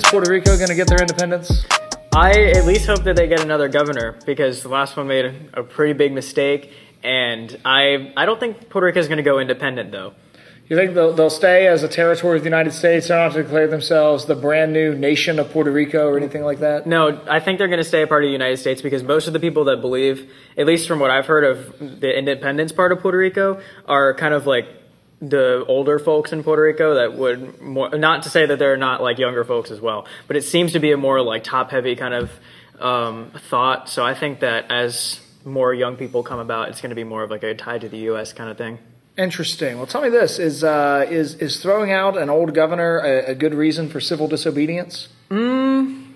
Is Puerto Rico going to get their independence? I at least hope that they get another governor because the last one made a, a pretty big mistake, and I I don't think Puerto Rico is going to go independent though. You think they'll, they'll stay as a territory of the United States? They're not to declare themselves the brand new nation of Puerto Rico or anything like that? No, I think they're going to stay a part of the United States because most of the people that believe, at least from what I've heard of the independence part of Puerto Rico, are kind of like the older folks in Puerto Rico that would more, not to say that they're not like younger folks as well, but it seems to be a more like top heavy kind of um, thought. So I think that as more young people come about, it's going to be more of like a tied to the U.S. kind of thing. Interesting. Well, tell me this: is uh, is is throwing out an old governor a, a good reason for civil disobedience? Mm,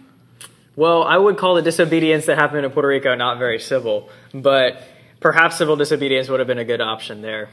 well, I would call the disobedience that happened in Puerto Rico not very civil, but perhaps civil disobedience would have been a good option there.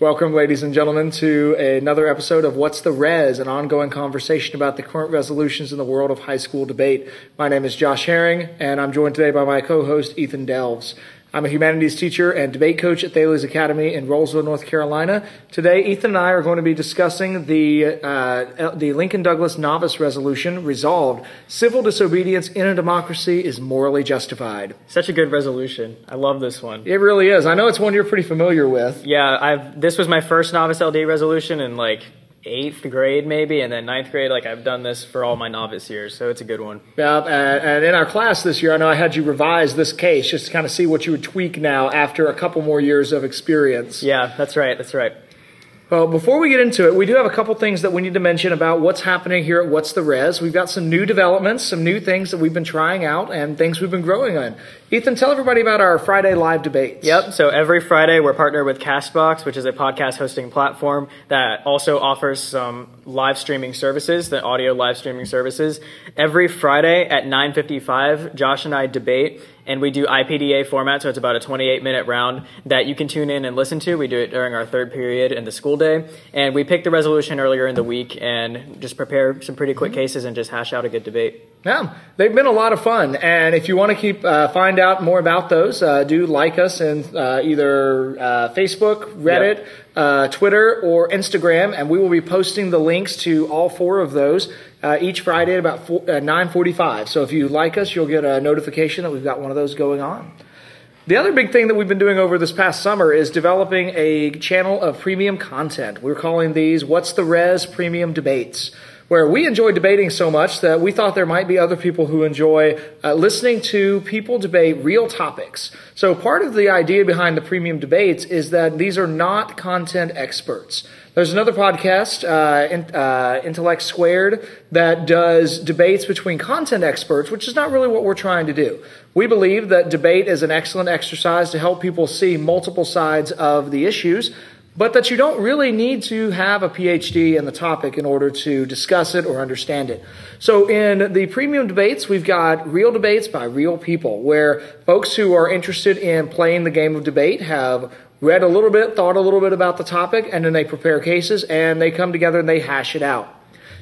Welcome, ladies and gentlemen, to another episode of What's the Res, an ongoing conversation about the current resolutions in the world of high school debate. My name is Josh Herring, and I'm joined today by my co-host Ethan Delves. I'm a humanities teacher and debate coach at Thales Academy in Rolesville, North Carolina. Today, Ethan and I are going to be discussing the uh, the Lincoln Douglas Novice Resolution resolved: civil disobedience in a democracy is morally justified. Such a good resolution. I love this one. It really is. I know it's one you're pretty familiar with. Yeah, I've this was my first Novice LD resolution, and like eighth grade maybe and then ninth grade like i've done this for all my novice years so it's a good one. Yeah and in our class this year i know i had you revise this case just to kind of see what you would tweak now after a couple more years of experience. Yeah that's right that's right well, before we get into it, we do have a couple things that we need to mention about what's happening here at What's the Res. We've got some new developments, some new things that we've been trying out, and things we've been growing on. Ethan, tell everybody about our Friday live debates. Yep. So every Friday, we're partnered with Castbox, which is a podcast hosting platform that also offers some live streaming services, the audio live streaming services. Every Friday at 9:55, Josh and I debate and we do IPDA format, so it's about a 28 minute round that you can tune in and listen to. We do it during our third period in the school day, and we pick the resolution earlier in the week and just prepare some pretty quick cases and just hash out a good debate. Yeah, they've been a lot of fun, and if you want to keep uh, find out more about those, uh, do like us in uh, either uh, Facebook, Reddit. Yep. Uh, Twitter or Instagram, and we will be posting the links to all four of those uh, each Friday at about 9:45. So if you like us, you'll get a notification that we've got one of those going on. The other big thing that we've been doing over this past summer is developing a channel of premium content. We're calling these "What's the Res" Premium Debates where we enjoy debating so much that we thought there might be other people who enjoy uh, listening to people debate real topics. So part of the idea behind the premium debates is that these are not content experts. There's another podcast, uh, in, uh, Intellect Squared, that does debates between content experts, which is not really what we're trying to do. We believe that debate is an excellent exercise to help people see multiple sides of the issues, but that you don't really need to have a PhD in the topic in order to discuss it or understand it. So in the premium debates, we've got real debates by real people where folks who are interested in playing the game of debate have read a little bit, thought a little bit about the topic, and then they prepare cases and they come together and they hash it out.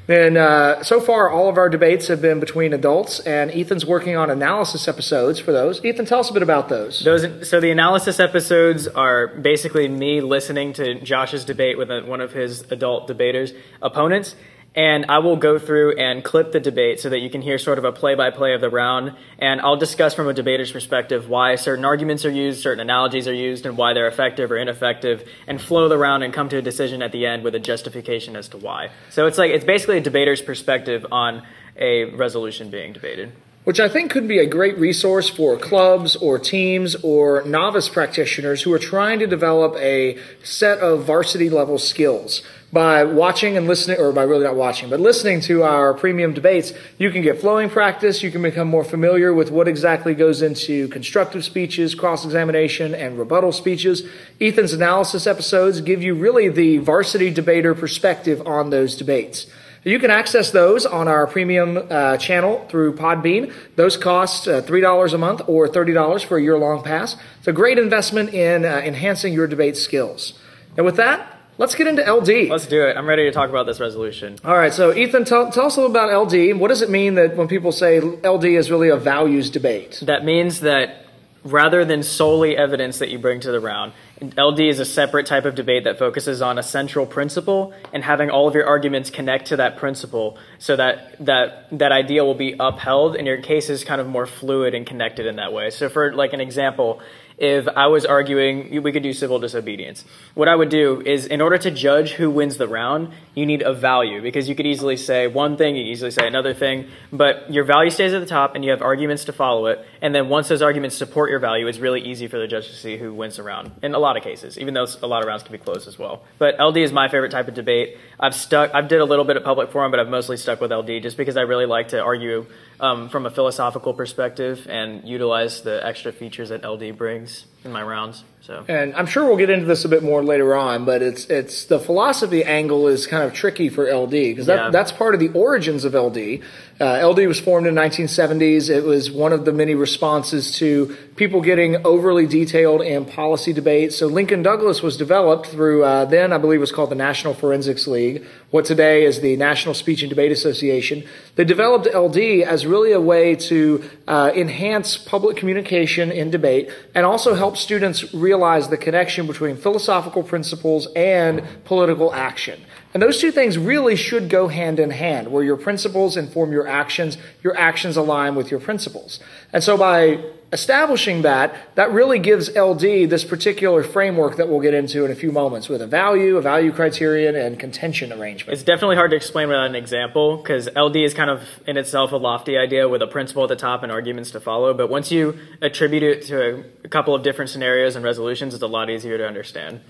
And uh, so far, all of our debates have been between adults, and Ethan's working on analysis episodes for those. Ethan, tell us a bit about those. Those, so the analysis episodes are basically me listening to Josh's debate with a, one of his adult debaters opponents, and I will go through and clip the debate so that you can hear sort of a play by play of the round. And I'll discuss from a debater's perspective why certain arguments are used, certain analogies are used, and why they're effective or ineffective, and flow the round and come to a decision at the end with a justification as to why. So it's like it's basically a debater's perspective on a resolution being debated which I think could be a great resource for clubs or teams or novice practitioners who are trying to develop a set of varsity level skills. By watching and listening, or by really not watching, but listening to our premium debates, you can get flowing practice, you can become more familiar with what exactly goes into constructive speeches, cross examination, and rebuttal speeches. Ethan's analysis episodes give you really the varsity debater perspective on those debates. You can access those on our premium uh, channel through Podbean. Those cost uh, $3 a month or $30 for a year long pass. It's a great investment in uh, enhancing your debate skills. And with that, Let's get into LD. Let's do it. I'm ready to talk about this resolution. All right. So, Ethan, tell, tell us a little about LD. What does it mean that when people say LD is really a values debate? That means that rather than solely evidence that you bring to the round, LD is a separate type of debate that focuses on a central principle and having all of your arguments connect to that principle so that that that idea will be upheld and your case is kind of more fluid and connected in that way. So for like an example, if I was arguing, we could do civil disobedience. What I would do is, in order to judge who wins the round, you need a value because you could easily say one thing, you easily say another thing, but your value stays at the top and you have arguments to follow it. And then once those arguments support your value, it's really easy for the judge to see who wins the round in a lot of cases, even though a lot of rounds can be close as well. But LD is my favorite type of debate. I've stuck, I've did a little bit of public forum, but I've mostly stuck with LD just because I really like to argue um, from a philosophical perspective and utilize the extra features that LD brings in my rounds. So, and I'm sure we'll get into this a bit more later on, but it's it's the philosophy angle is kind of tricky for LD because that, Yeah. that's part of the origins of LD. Uh, LD was formed in 1970s. It was one of the many responses to people getting overly detailed in policy debates. So Lincoln Douglas was developed through uh, then I believe it was called the National Forensics League, what today is the National Speech and Debate Association. They developed LD as really a way to uh, enhance public communication in debate and also help students realize the connection between philosophical principles and political action. And those two things really should go hand in hand, where your principles inform your actions, your actions align with your principles. And so by establishing that, that really gives LD this particular framework that we'll get into in a few moments with a value, a value criterion, and contention arrangement. It's definitely hard to explain without an example because LD is kind of in itself a lofty idea with a principle at the top and arguments to follow. But once you attribute it to a, couple of different scenarios and resolutions, it's a lot easier to understand.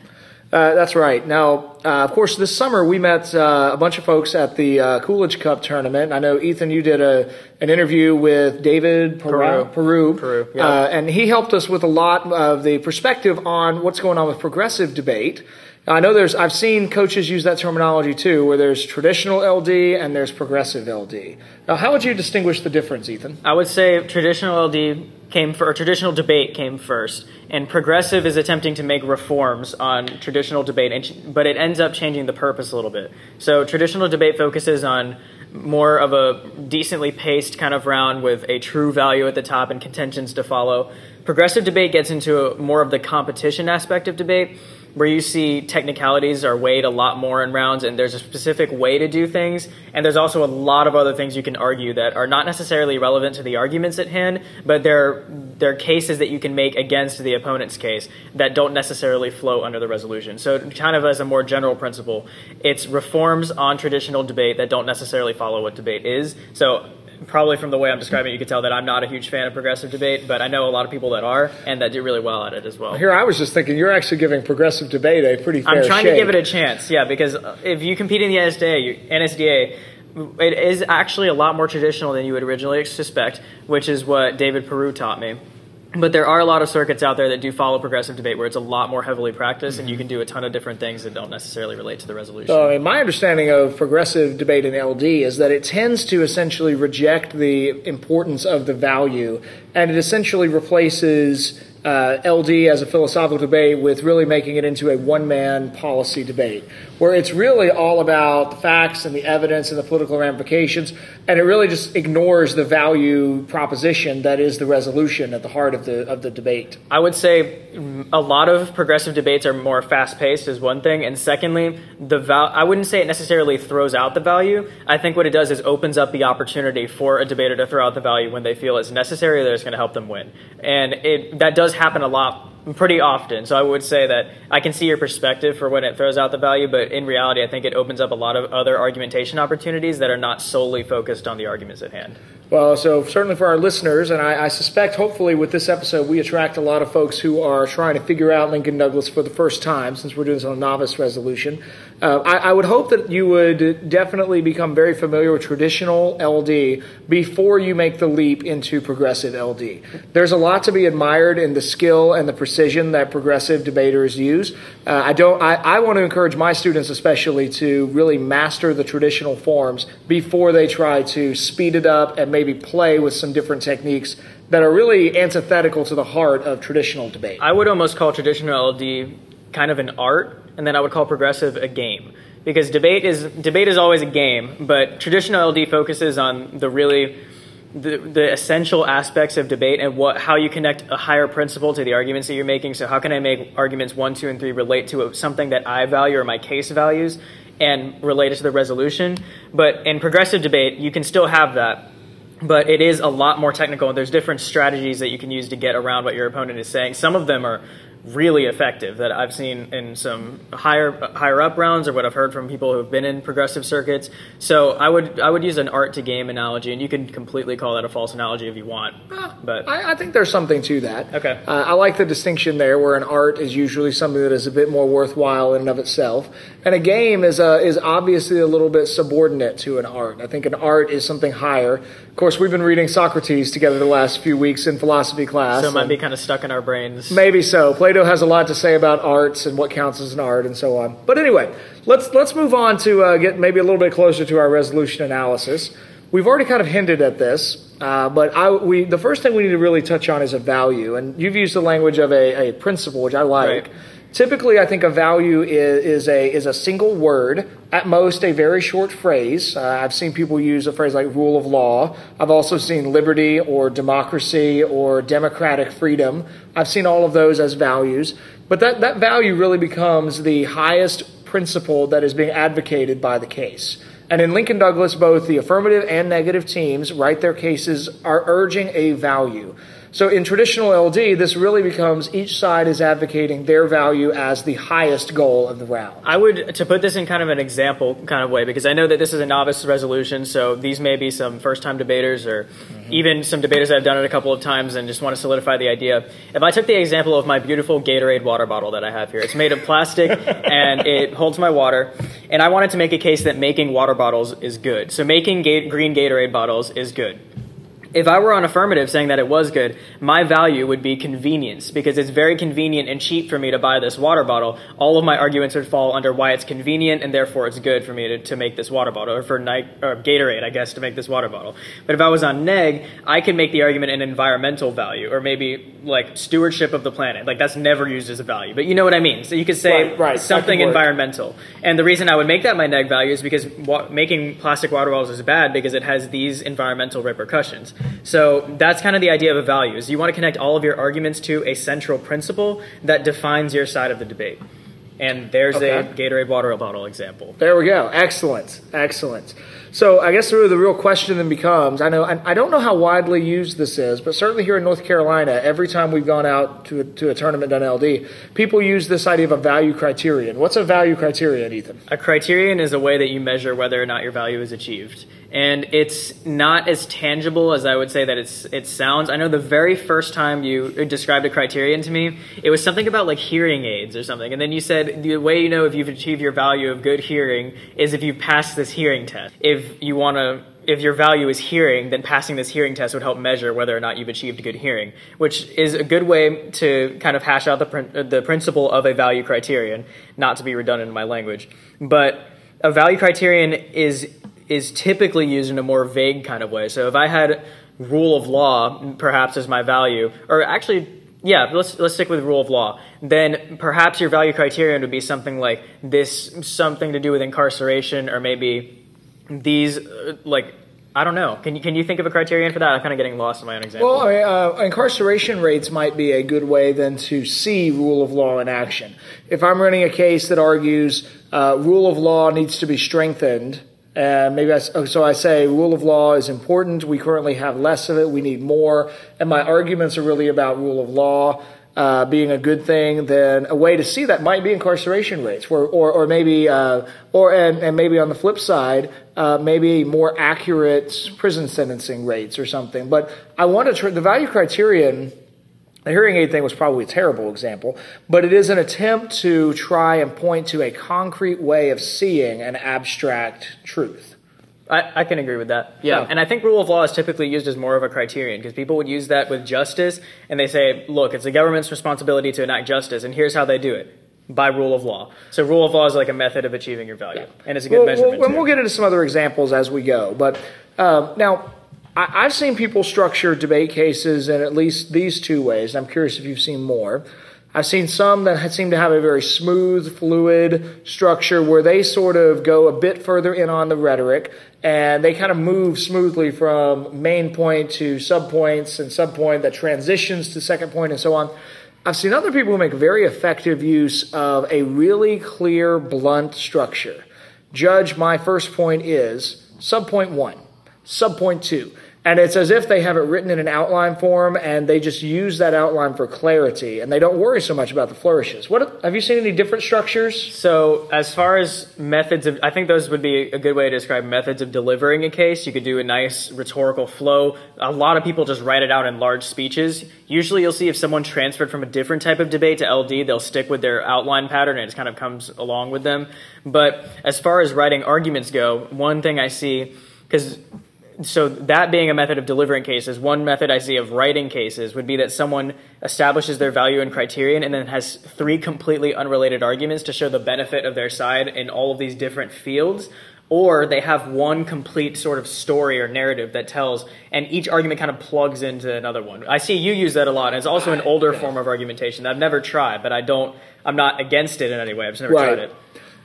Uh, that's right. Now, uh, of course, this summer we met uh, a bunch of folks at the uh, Coolidge Cup tournament. I know Ethan, you did a an interview with David Peru, Peru. Peru, yeah. uh, and he helped us with a lot of the perspective on what's going on with progressive debate. Now, I know there's I've seen coaches use that terminology too, where there's traditional LD and there's progressive LD. Now, how would you distinguish the difference, Ethan? I would say traditional LD came for, or traditional debate came first, and progressive is attempting to make reforms on traditional debate, but it ends up changing the purpose a little bit. So traditional debate focuses on more of a decently paced kind of round with a true value at the top and contentions to follow. Progressive debate gets into a, more of the competition aspect of debate, where you see technicalities are weighed a lot more in rounds and there's a specific way to do things. And there's also a lot of other things you can argue that are not necessarily relevant to the arguments at hand but they're they're cases that you can make against the opponent's case that don't necessarily flow under the resolution. So kind of as a more general principle it's reforms on traditional debate that don't necessarily follow what debate is. So probably from the way I'm describing it, you can tell that I'm not a huge fan of progressive debate, but I know a lot of people that are and that do really well at it as well. Here, I was just thinking you're actually giving progressive debate a pretty fair I'm trying shake. to give it a chance, yeah, because if you compete in the NSDA, you, NSDA, it is actually a lot more traditional than you would originally suspect, which is what David Peru taught me. But there are a lot of circuits out there that do follow progressive debate where it's a lot more heavily practiced and you can do a ton of different things that don't necessarily relate to the resolution. So, my understanding of progressive debate in LD is that it tends to essentially reject the importance of the value, and it essentially replaces uh, LD as a philosophical debate with really making it into a one-man policy debate, where it's really all about the facts and the evidence and the political ramifications, and it really just ignores the value proposition that is the resolution at the heart of the of the debate. I would say a lot of progressive debates are more fast paced, is one thing. And secondly, the val- I wouldn't say it necessarily throws out the value. I think what it does is opens up the opportunity for a debater to throw out the value when they feel it's necessary that it's going to help them win. And it, that does happen a lot. Pretty often, so I would say that I can see your perspective for when it throws out the value, but in reality, I think it opens up a lot of other argumentation opportunities that are not solely focused on the arguments at hand. Well, so certainly for our listeners, and I, I suspect hopefully with this episode we attract a lot of folks who are trying to figure out Lincoln Douglas for the first time since we're doing this on a novice resolution. Uh, I, I would hope that you would definitely become very familiar with traditional LD before you make the leap into progressive LD. There's a lot to be admired in the skill and the precision that progressive debaters use. Uh, I don't. I, I want to encourage my students especially to really master the traditional forms before they try to speed it up and maybe play with some different techniques that are really antithetical to the heart of traditional debate. I would almost call traditional LD kind of an art, and then I would call progressive a game. Because debate is debate is always a game, but traditional LD focuses on the really the, the essential aspects of debate and what how you connect a higher principle to the arguments that you're making. So how can I make arguments one, two, and three relate to something that I value or my case values and relate it to the resolution? But in progressive debate, you can still have that. But it is a lot more technical, and there's different strategies that you can use to get around what your opponent is saying. Some of them are really effective that I've seen in some higher higher up rounds or what I've heard from people who've been in progressive circuits. So I would I would use an art to game analogy, and you can completely call that a false analogy if you want. But I, I think there's something to that. Okay. Uh, I like the distinction there, where an art is usually something that is a bit more worthwhile in and of itself, and a game is a, is obviously a little bit subordinate to an art. I think an art is something higher. Of course, we've been reading Socrates together the last few weeks in philosophy class. so it might be kind of stuck in our brains. Maybe so. Plato has a lot to say about arts and what counts as an art and so on. But anyway, let's let's move on to uh, get maybe a little bit closer to our resolution analysis. We've already kind of hinted at this, uh, but I, we the first thing we need to really touch on is a value, and you've used the language of a, a principle, which I like. Right. Typically, I think a value is, is a is a single word, at most a very short phrase. Uh, I've seen people use a phrase like rule of law. I've also seen liberty or democracy or democratic freedom. I've seen all of those as values, but that that value really becomes the highest principle that is being advocated by the case. And in Lincoln Douglas, both the affirmative and negative teams write their cases are urging a value. So in traditional LD, this really becomes each side is advocating their value as the highest goal of the round. I would to put this in kind of an example kind of way because I know that this is a novice resolution, so these may be some first-time debaters or mm-hmm. even some debaters that have done it a couple of times and just want to solidify the idea. If I took the example of my beautiful Gatorade water bottle that I have here, it's made of plastic and it holds my water, and I wanted to make a case that making water bottles is good. So making ga- green Gatorade bottles is good. If I were on affirmative saying that it was good, my value would be convenience because it's very convenient and cheap for me to buy this water bottle. All of my arguments would fall under why it's convenient and therefore it's good for me to, to make this water bottle or for Nike, or Gatorade, I guess, to make this water bottle. But if I was on neg, I could make the argument an environmental value or maybe like stewardship of the planet. Like that's never used as a value, but you know what I mean. So you could say Right, right. Something environmental. And the reason I would make that my neg value is because wa- making plastic water bottles is bad because it has these environmental repercussions. So that's kind of the idea of a value is you want to connect all of your arguments to a central principle that defines your side of the debate. And there's a Gatorade water bottle example. There we go. Excellent. Excellent. So I guess really the real question then becomes, I know, I I don't know how widely used this is, but certainly here in North Carolina, every time we've gone out to a, to a tournament on LD, people use this idea of a value criterion. What's a value criterion, Ethan? A criterion is a way that you measure whether or not your value is achieved. And it's not as tangible as I would say that it's it sounds. I know the very first time you described a criterion to me, it was something about like hearing aids or something. And then you said the way you know if you've achieved your value of good hearing is if you pass this hearing test. If you want to if your value is hearing, then passing this hearing test would help measure whether or not you've achieved good hearing, which is a good way to kind of hash out the prin- the principle of a value criterion, not to be redundant in my language. But a value criterion is is typically used in a more vague kind of way. So if I had rule of law perhaps as my value, or actually yeah, let's let's stick with rule of law. Then perhaps your value criterion would be something like this something to do with incarceration or maybe these uh, like I don't know. Can you can you think of a criterion for that? I'm kind of getting lost in my own example. Well, I mean, uh, incarceration rates might be a good way then to see rule of law in action. If I'm running a case that argues uh, rule of law needs to be strengthened, uh, maybe I, oh, so I say rule of law is important. We currently have less of it. We need more. And my arguments are really about rule of law. Uh, being a good thing, then a way to see that might be incarceration rates, or or, or maybe uh, or and, and maybe on the flip side, uh, maybe more accurate prison sentencing rates or something. But I want to tr- the value criterion. The hearing aid thing was probably a terrible example, but it is an attempt to try and point to a concrete way of seeing an abstract truth. I, I can agree with that. Yeah. Yeah. And I think rule of law is typically used as more of a criterion because people would use that with justice and they say, look, it's the government's responsibility to enact justice and here's how they do it by rule of law. So rule of law is like a method of achieving your value and it's a good Well, measurement. Well, and we'll get into some other examples as we go. But um, now, I, I've seen people structure debate cases in at least these two ways. I'm curious if you've seen more. I've seen some that seem to have a very smooth, fluid structure where they sort of go a bit further in on the rhetoric and they kind of move smoothly from main point to subpoints and subpoint that transitions to second point and so on. I've seen other people who make very effective use of a really clear, blunt structure. Judge, my first point is subpoint one, subpoint two. And it's as if they have it written in an outline form and they just use that outline for clarity and they don't worry so much about the flourishes. What have you seen any different structures? So, as far as methods of I think those would be a good way to describe methods of delivering a case. You could do a nice rhetorical flow. A lot of people just write it out in large speeches. Usually you'll see if someone transferred from a different type of debate to LD, they'll stick with their outline pattern and it kind of comes along with them. But as far as writing arguments go, one thing I see because so that being a method of delivering cases, one method I see of writing cases would be that someone establishes their value and criterion and then has three completely unrelated arguments to show the benefit of their side in all of these different fields. Or they have one complete sort of story or narrative that tells, and each argument kind of plugs into another one. I see you use that a lot, and it's also an older form of argumentation that I've never tried, but I don't, I'm not against it in any way. I've just never right. tried it.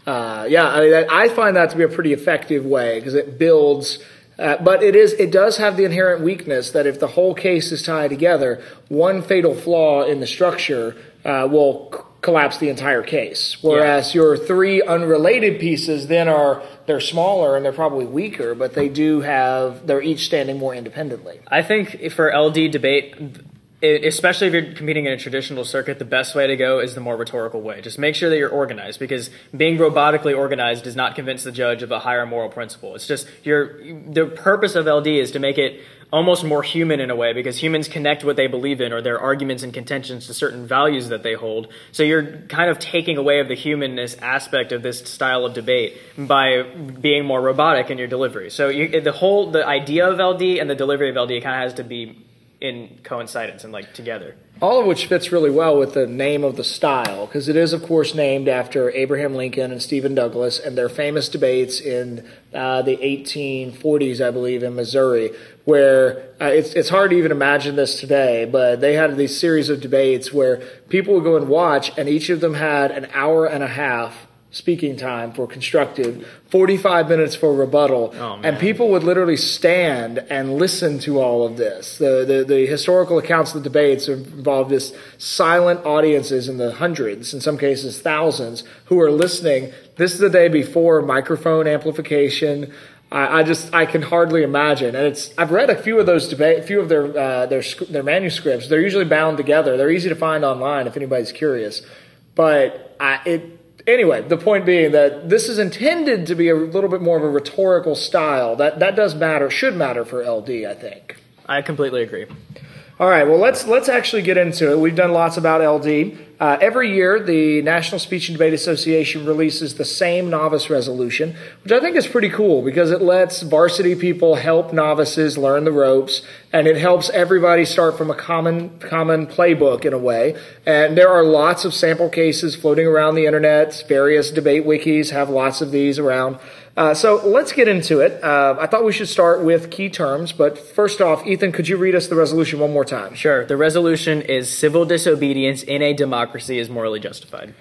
Uh, yeah, I, mean, I find that to be a pretty effective way because it builds uh, but it is it does have the inherent weakness that if the whole case is tied together, one fatal flaw in the structure uh, will c- collapse the entire case. Whereas yeah. your three unrelated pieces then are they're smaller and they're probably weaker, but they do have they're each standing more independently. I think for LD debate, especially if you're competing in a traditional circuit, the best way to go is the more rhetorical way. Just make sure that you're organized because being robotically organized does not convince the judge of a higher moral principle. It's just your the purpose of LD is to make it almost more human in a way because humans connect what they believe in or their arguments and contentions to certain values that they hold. So you're kind of taking away of the humanness aspect of this style of debate by being more robotic in your delivery. So you, the whole the idea of LD and the delivery of LD kind of has to be in coincidence and like together. All of which fits really well with the name of the style, because it is, of course, named after Abraham Lincoln and Stephen Douglas and their famous debates in uh, the 1840s, I believe, in Missouri, where uh, it's, it's hard to even imagine this today, but they had these series of debates where people would go and watch, and each of them had an hour and a half speaking time for constructive, 45 minutes for rebuttal. Oh, and people would literally stand and listen to all of this. The, the, the, historical accounts of the debates involved this silent audiences in the hundreds, in some cases thousands, who are listening. This is the day before microphone amplification. I, I just I can hardly imagine, and it's I've read a few of those debate, a few of their uh, their their manuscripts. They're usually bound together. They're easy to find online if anybody's curious. But I, it anyway, the point being that this is intended to be a little bit more of a rhetorical style. That that does matter, should matter for LD, I think. I completely agree. All right, well let's let's actually get into it. We've done lots about LD. Uh, every year, the National Speech and Debate Association releases the same novice resolution, which I think is pretty cool because it lets varsity people help novices learn the ropes, and it helps everybody start from a common common playbook in a way. And there are lots of sample cases floating around the internet. Various debate wikis have lots of these around. Uh, so let's get into it. Uh, I thought we should start with key terms, but first off, Ethan, could you read us the resolution one more time? Sure. The resolution is civil disobedience in a democracy is morally justified.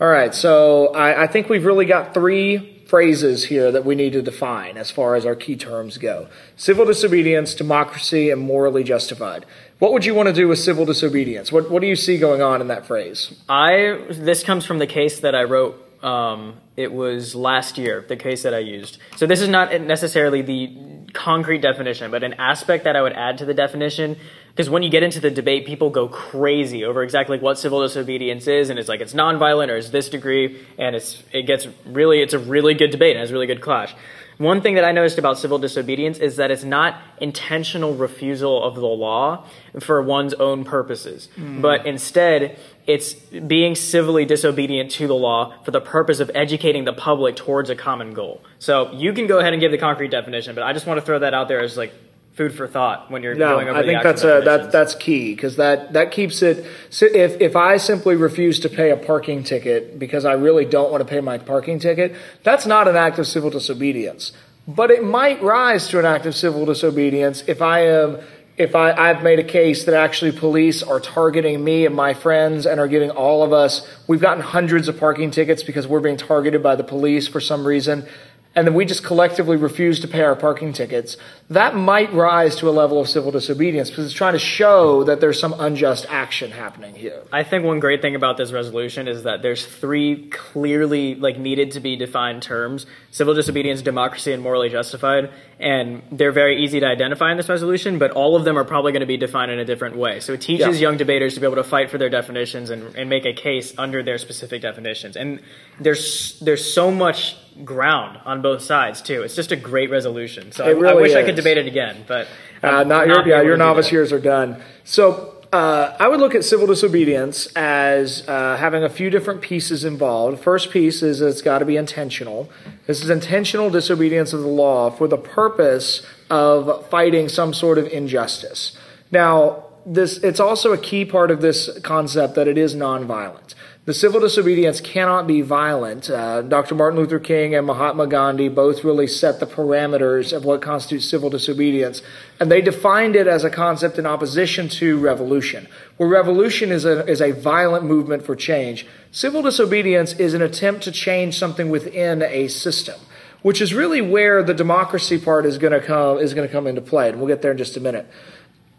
All right. So I, I think we've really got three phrases here that we need to define as far as our key terms go civil disobedience, democracy, and morally justified. What would you want to do with civil disobedience? What, what do you see going on in that phrase? I this comes from the case that I wrote um, it was last year, the case that I used. So this is not necessarily the concrete definition, but an aspect that I would add to the definition. Because when you get into the debate, people go crazy over exactly what civil disobedience is, and it's like it's nonviolent or it's this degree, and it's it gets really it's a really good debate and it's a really good clash. One thing that I noticed about civil disobedience is that it's not intentional refusal of the law for one's own purposes, mm. but instead it's being civilly disobedient to the law for the purpose of educating the public towards a common goal. So you can go ahead and give the concrete definition, but I just want to throw that out there as like food for thought when you're no, going over I think that's a, that, that's key because that, that keeps it. So if, if I simply refuse to pay a parking ticket because I really don't want to pay my parking ticket, that's not an act of civil disobedience. But it might rise to an act of civil disobedience if I am if I, I've made a case that actually police are targeting me and my friends and are giving all of us, we've gotten hundreds of parking tickets because we're being targeted by the police for some reason and then we just collectively refuse to pay our parking tickets, that might rise to a level of civil disobedience because it's trying to show that there's some unjust action happening here. I think one great thing about this resolution is that there's three clearly like needed to be defined terms: civil disobedience, democracy, and morally justified. And they're very easy to identify in this resolution, but all of them are probably going to be defined in a different way. So it teaches yeah. young debaters to be able to fight for their definitions and, and make a case under their specific definitions. And there's there's so much ground on both sides too. It's just a great resolution. So I, really I, wish is. I could debate it again, but uh, not your yeah your novice years are done. So uh, I would look at civil disobedience as uh, having a few different pieces involved. First piece is it's got to be intentional. This is intentional disobedience of the law for the purpose of fighting some sort of injustice. Now, this it's also a key part of this concept that it is nonviolent. The civil disobedience cannot be violent. Uh, Dr. Martin Luther King and Mahatma Gandhi both really set the parameters of what constitutes civil disobedience, and they defined it as a concept in opposition to revolution, where revolution is a, is a violent movement for change. Civil disobedience is an attempt to change something within a system which is really where the democracy part is going to come is going to come into play and we'll get there in just a minute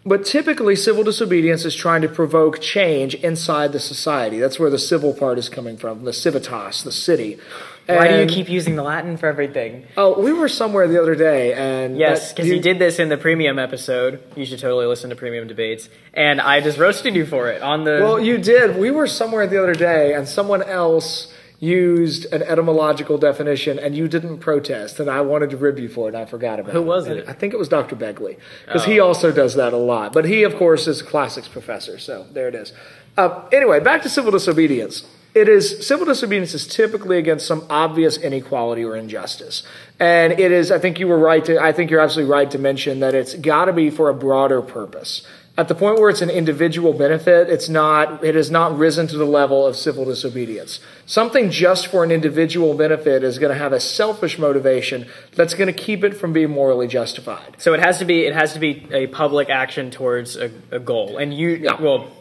but typically, civil disobedience is trying to provoke change inside the society. That's where the civil part is coming from, the civitas, the city. And, Why do you keep using the Latin for everything? Oh, we were somewhere the other day, and yes, because you, you, did this in the premium episode. You should totally listen to premium debates, and I just roasted you for it on the. Well, you did. We were somewhere the other day, and someone else used an etymological definition and you didn't protest and I wanted to rib you for it and I forgot about Who it. Who was it? I think it was Dr. Begley because oh. he also does that a lot. But he, of course, is a classics professor. So there it is. Uh, anyway, back to civil disobedience. It is civil disobedience is typically against some obvious inequality or injustice, and it is. I think you were right to. I think you're absolutely right to mention that it's got to be for a broader purpose. At the point where it's an individual benefit, it's not, it has not risen to the level of civil disobedience. Something just for an individual benefit is going to have a selfish motivation that's going to keep it from being morally justified. So it has to be, it has to be a public action towards a, a goal. And you, yeah. well,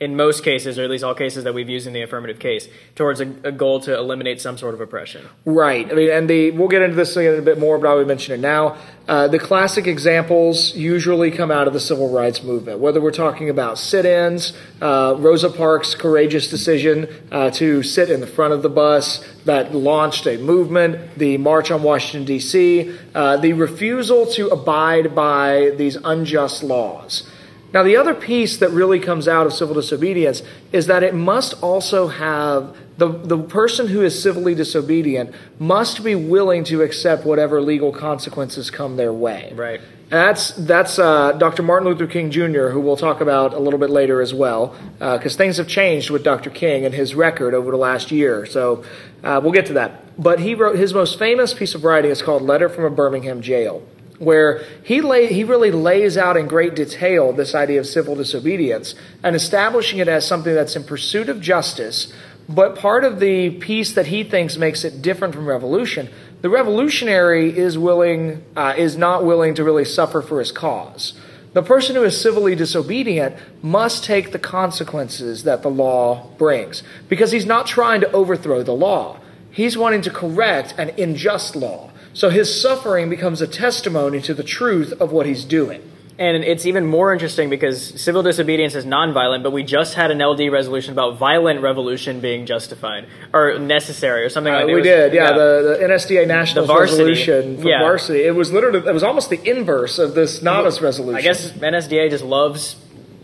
in most cases, or at least all cases that we've used in the affirmative case, towards a, a, goal to eliminate some sort of oppression. Right. I mean, and the we'll get into this in a bit more, but I would mention it now. Uh, the classic examples usually come out of the civil rights movement, whether we're talking about sit-ins, uh, Rosa Parks' courageous decision uh, to sit in the front of the bus that launched a movement, the March on Washington D.C., uh, the refusal to abide by these unjust laws. Now, the other piece that really comes out of civil disobedience is that it must also have the, the person who is civilly disobedient must be willing to accept whatever legal consequences come their way. Right. That's that's uh, Dr. Martin Luther King Jr., who we'll talk about a little bit later as well, because uh, things have changed with Dr. King and his record over the last year. So uh, we'll get to that. But he wrote his most famous piece of writing is called "Letter from a Birmingham Jail." Where he, lay, he really lays out in great detail this idea of civil disobedience and establishing it as something that's in pursuit of justice. But part of the piece that he thinks makes it different from revolution, the revolutionary is willing, uh, is not willing to really suffer for his cause. The person who is civilly disobedient must take the consequences that the law brings because he's not trying to overthrow the law. He's wanting to correct an unjust law. So his suffering becomes a testimony to the truth of what he's doing. And it's even more interesting because civil disobedience is nonviolent, but we just had an LD resolution about violent revolution being justified or necessary or something uh, like that. We was, did, yeah, yeah, The, the NSDA national resolution for yeah. varsity. It was literally, it was almost the inverse of this novice resolution. I guess NSDA just loves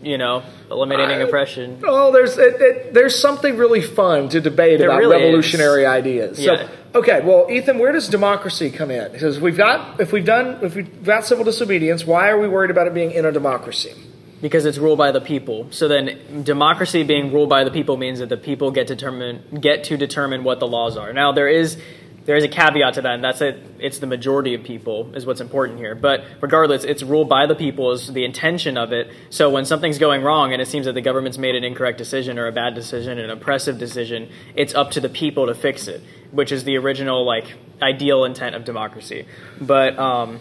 you know, eliminating uh, oppression. Oh, there's it, it, there's something really fun to debate there about really revolutionary is. ideas. Yeah. So, okay, well, Ethan, where does democracy come in? Because we've got if we've done if we've got civil disobedience, why are we worried about it being in a democracy? Because it's ruled by the people. So then, democracy being ruled by the people means that the people get determine get to determine what the laws are. Now, there is there is a caveat to that, and that's it. It's the majority of people is what's important here. But regardless, it's ruled by the people is the intention of it. So when something's going wrong and it seems that the government's made an incorrect decision or a bad decision, an oppressive decision, it's up to the people to fix it, which is the original like ideal intent of democracy. But um,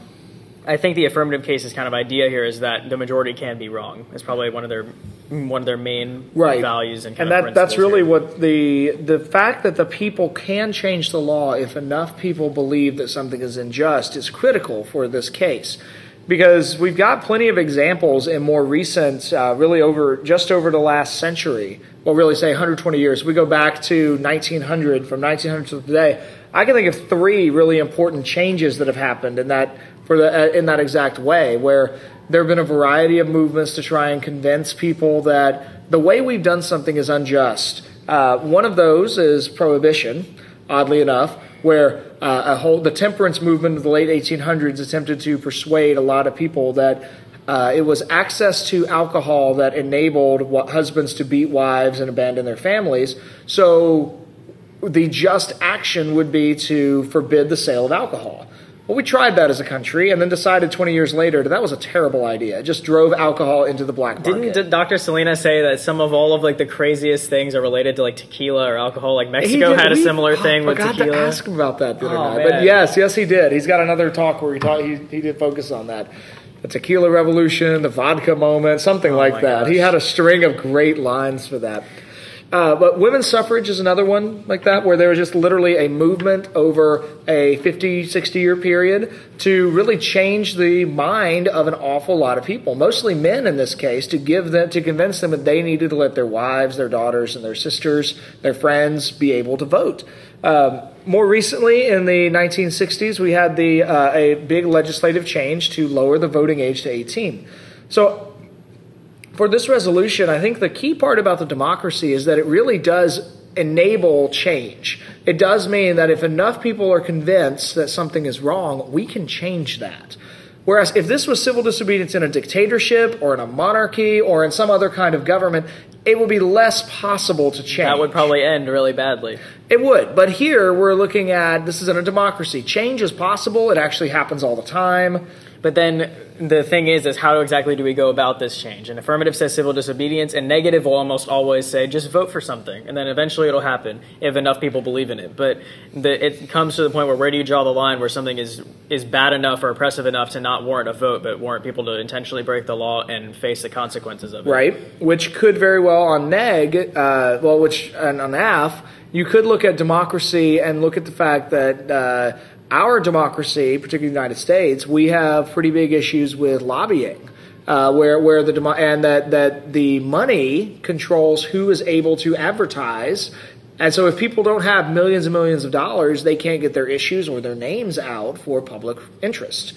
I think the affirmative case's kind of idea here is that the majority can be wrong. It's probably one of their one of their main right. values and and that that's really here. what the the fact that the people can change the law if enough people believe that something is unjust is critical for this case because we've got plenty of examples in more recent, uh, really over just over the last century. Well, really say 120 years. We go back to 1900, from 1900 to today. I can think of three really important changes that have happened in that for the uh, in that exact way, where there have been a variety of movements to try and convince people that the way we've done something is unjust. Uh, one of those is prohibition, oddly enough, where uh, whole the temperance movement of the late 1800s attempted to persuade a lot of people that uh, it was access to alcohol that enabled husbands to beat wives and abandon their families. So the just action would be to forbid the sale of alcohol. Well, we tried that as a country and then decided 20 years later that that was a terrible idea. It just drove alcohol into the black market. Didn't Dr. Selena say that some of all of like the craziest things are related to like tequila or alcohol? Like Mexico did, had a similar thing with tequila. I forgot to ask him about that the other oh, night. But yes, yes, he did. He's got another talk where he talked. He, he did focus on that. The tequila revolution, the vodka moment, something oh like that. Gosh. He had a string of great lines for that. Uh, but women's suffrage is another one like that, where there was just literally a movement over a 50, 60 year period to really change the mind of an awful lot of people, mostly men in this case, to give them, to convince them that they needed to let their wives, their daughters, and their sisters, their friends be able to vote. Um, more recently, in the 1960s, we had the uh, a big legislative change to lower the voting age to 18. So for this resolution, I think the key part about the democracy is that it really does enable change. It does mean that if enough people are convinced that something is wrong, we can change that. Whereas if this was civil disobedience in a dictatorship or in a monarchy or in some other kind of government, it would be less possible to change. That would probably end really badly. It would. But here we're looking at this is in a democracy. Change is possible. It actually happens all the time. But then the thing is, is how exactly do we go about this change? And affirmative says civil disobedience, and negative will almost always say just vote for something, and then eventually it'll happen if enough people believe in it. But the, it comes to the point where where do you draw the line where something is is bad enough or oppressive enough to not warrant a vote, but warrant people to intentionally break the law and face the consequences of it? Right, which could very well on neg, uh, well, which on, on AF, you could look at democracy and look at the fact that. Uh, our democracy, particularly the United States, we have pretty big issues with lobbying. Uh, where where the and that that the money controls who is able to advertise, and so if people don't have millions and millions of dollars, they can't get their issues or their names out for public interest.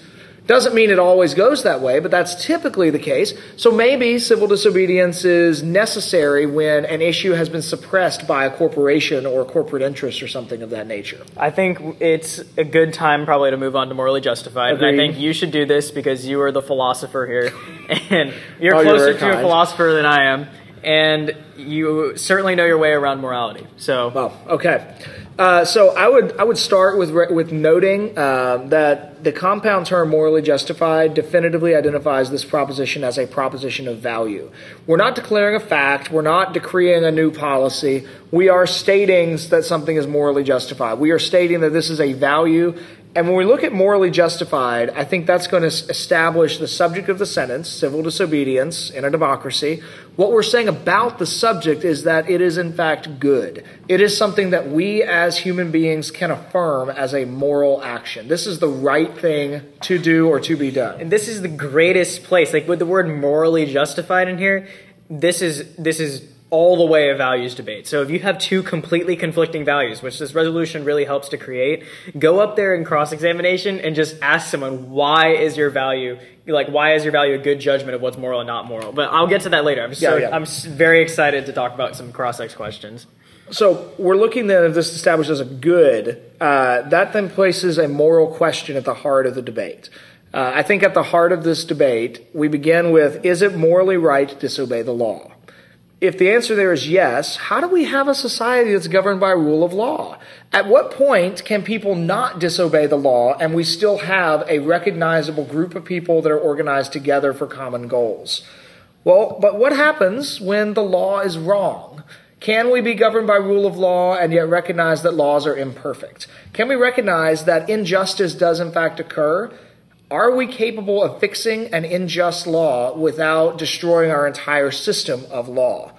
Doesn't mean it always goes that way, but that's typically the case. So maybe civil disobedience is necessary when an issue has been suppressed by a corporation or a corporate interest or something of that nature. I think it's a good time probably to move on to morally justified. Agreed. And I think you should do this because you are the philosopher here and you're oh, closer you're to kind. a philosopher than I am and you certainly know your way around morality. So, well, okay. Uh, so I would I would start with with noting uh, that the compound term morally justified definitively identifies this proposition as a proposition of value. We're not declaring a fact. We're not decreeing a new policy. We are stating that something is morally justified. We are stating that this is a value and when we look at morally justified, I think that's going to establish the subject of the sentence, civil disobedience in a democracy. What we're saying about the subject is that it is in fact good. It is something that we as human beings can affirm as a moral action. This is the right thing to do or to be done. And this is the greatest place. Like with the word morally justified in here, this is this is all the way a values debate. So if you have two completely conflicting values, which this resolution really helps to create, go up there in cross examination and just ask someone why is your value like why is your value a good judgment of what's moral and not moral. But I'll get to that later. I'm so, yeah, yeah. I'm very excited to talk about some cross ex questions. So we're looking then if this establishes a good. Uh, that then places a moral question at the heart of the debate. Uh, I think at the heart of this debate, we begin with: Is it morally right to disobey the law? If the answer there is yes, how do we have a society that's governed by rule of law? At what point can people not disobey the law and we still have a recognizable group of people that are organized together for common goals? Well, but what happens when the law is wrong? Can we be governed by rule of law and yet recognize that laws are imperfect? Can we recognize that injustice does in fact occur Are we capable of fixing an unjust law without destroying our entire system of law?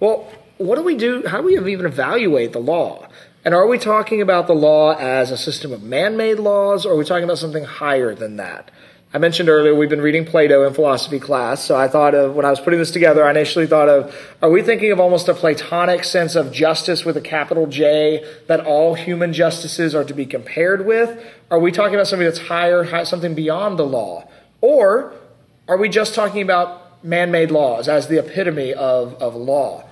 Well, what do we do? How do we even evaluate the law? And are we talking about the law as a system of man made laws, or are we talking about something higher than that? I mentioned earlier we've been reading Plato in philosophy class, so I thought of when I was putting this together, I initially thought of are we thinking of almost a Platonic sense of justice with a capital J that all human justices are to be compared with? Are we talking about something that's higher, something beyond the law? Or are we just talking about man made laws as the epitome of, of law?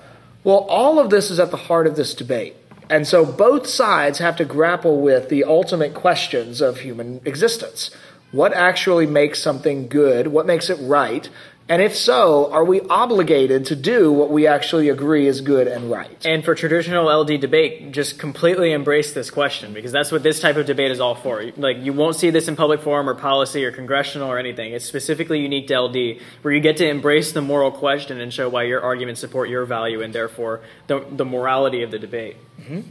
Well, all of this is at the heart of this debate. And so both sides have to grapple with the ultimate questions of human existence. What actually makes something good? What makes it right? And if so, are we obligated to do what we actually agree is good and right? And for traditional LD debate, just completely embrace this question because that's what this type of debate is all for. Like, you won't see this in public forum or policy or congressional or anything. It's specifically unique to LD, where you get to embrace the moral question and show why your arguments support your value and therefore the, the morality of the debate. Mm-hmm.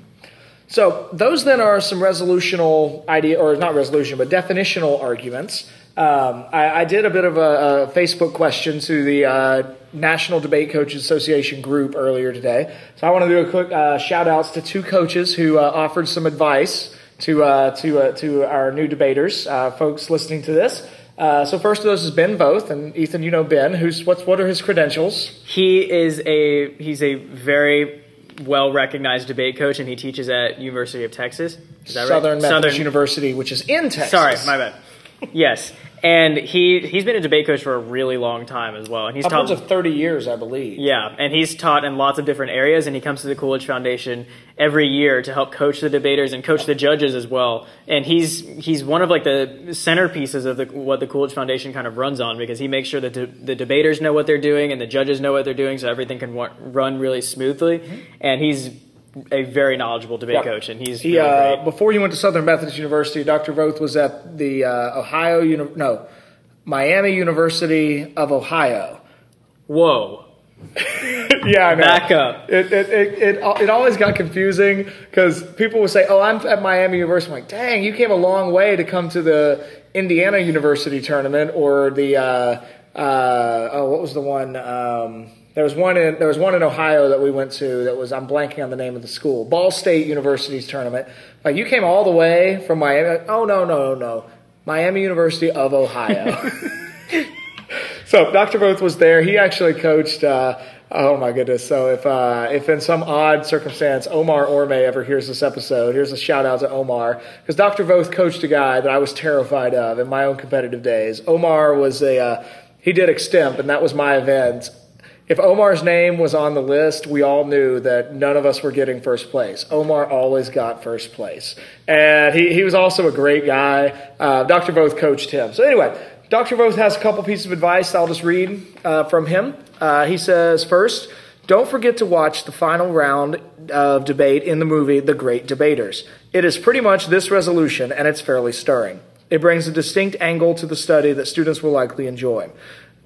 So those then are some resolutional idea, or not resolution, but definitional arguments. Um, I, I, did a bit of a, a Facebook question to the uh, National Debate Coaches Association group earlier today. So I want to do a quick uh, shout outs to two coaches who uh, offered some advice to uh, to uh, to our new debaters, uh, folks listening to this. so first of those is Ben Voth, and Ethan, you know Ben. Who's what's what are his credentials? He is a he's a very well recognized debate coach, and he teaches at University of Texas. Is that Southern right? Methodist Southern University, which is in Texas. Sorry, my bad. yes, and he he's been a debate coach for a really long time as well, and he's upwards taught of thirty years, I believe. Yeah, and he's taught in lots of different areas, and he comes to the Coolidge Foundation every year to help coach the debaters and coach the judges as well. And he's he's one of like the centerpieces of the, what the Coolidge Foundation kind of runs on because he makes sure that the, the debaters know what they're doing and the judges know what they're doing, so everything can run really smoothly. Mm-hmm. And he's a very knowledgeable debate yeah. coach, and he's he, really uh, before he went to Southern Methodist University. Dr. Voth was at the uh, Ohio, Uni- no, Miami University of Ohio. Whoa. yeah, I know. Back up. It, it, it, it, it always got confusing because people would say, "Oh, I'm at Miami University." I'm like, "Dang, you came a long way to come to the Indiana University tournament or the uh, uh, oh, what was the one?" Um, there was one in there was one in Ohio that we went to that was I'm blanking on the name of the school. Ball State University's tournament. Like you came all the way from Miami. Oh no no no, no, Miami University of Ohio. so Dr. Voth was there. He actually coached. Uh, oh my goodness! So if uh, if in some odd circumstance Omar Orme ever hears this episode, here's a shout out to Omar because Dr. Voth coached a guy that I was terrified of in my own competitive days. Omar was a uh, he did extemp, and that was my event if Omar's name was on the list, we all knew that none of us were getting first place. Omar always got first place. And he, he was also a great guy. Uh, Dr. Voth coached him. So, anyway, Dr. Voth has a couple pieces of advice I'll just read uh, from him. Uh, he says, first, don't forget to watch the final round of debate in the movie The Great Debaters. It is pretty much this resolution, and it's fairly stirring. It brings a distinct angle to the study that students will likely enjoy.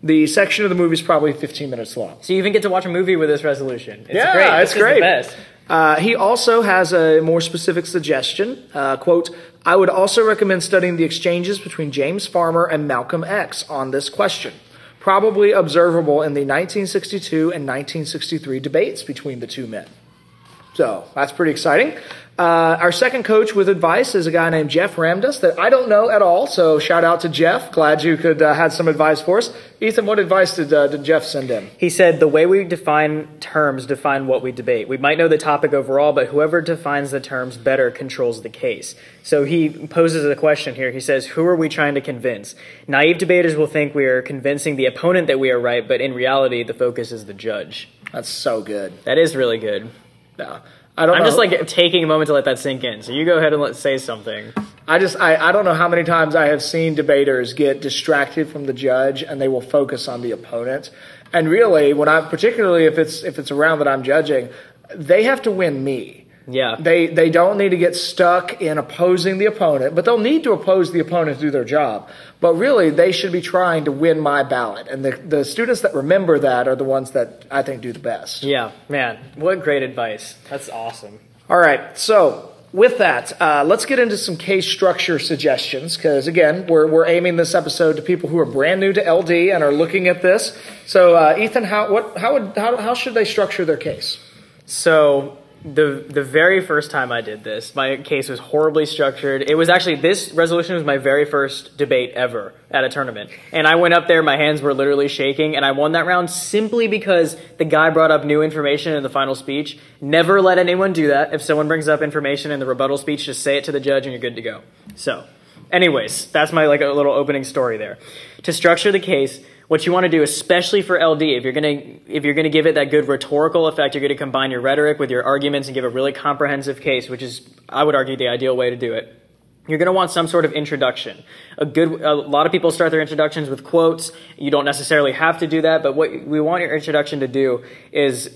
The section of the movie is probably 15 minutes long. So you even get to watch a movie with this resolution. It's yeah, great. it's great. best. Uh, he also has a more specific suggestion. Uh, quote, I would also recommend studying the exchanges between James Farmer and Malcolm X on this question, probably observable in the 1962 and 1963 debates between the two men. So that's pretty exciting. Uh, our second coach with advice is a guy named Jeff Ramdas that I don't know at all. So shout out to Jeff. Glad you could uh, had some advice for us. Ethan, what advice did, uh, did Jeff send in? He said the way we define terms define what we debate. We might know the topic overall, but whoever defines the terms better controls the case. So he poses a question here. He says, "Who are we trying to convince?" Naive debaters will think we are convincing the opponent that we are right, but in reality, the focus is the judge. That's so good. That is really good. Yeah. I don't. I'm know. just like taking a moment to let that sink in. So you go ahead and let's say something. I just I, I don't know how many times I have seen debaters get distracted from the judge and they will focus on the opponent. And really, when I particularly if it's if it's a round that I'm judging, they have to win me. Yeah. They they don't need to get stuck in opposing the opponent, but they'll need to oppose the opponent to do their job. But really, they should be trying to win my ballot. And the, the students that remember that are the ones that I think do the best. Yeah, man. What great advice. That's awesome. All right. So with that, uh, let's get into some case structure suggestions because, again, we're, we're aiming this episode to people who are brand new to LD and are looking at this. So, uh, Ethan, how, what, how, would, how, how should they structure their case? So the the very first time I did this, my case was horribly structured. It was actually this resolution was my very first debate ever at a tournament, and I went up there, my hands were literally shaking, and I won that round simply because the guy brought up new information in the final speech. Never let anyone do that. If someone brings up information in the rebuttal speech, just say it to the judge, and you're good to go. So, anyways, that's my like a little opening story there. To structure the case what you want to do, especially for LD, if you're gonna if you're gonna give it that good rhetorical effect, you're gonna combine your rhetoric with your arguments and give a really comprehensive case, which is I would argue the ideal way to do it. You're going to want some sort of introduction. A good, a lot of people start their introductions with quotes. You don't necessarily have to do that, but what we want your introduction to do is,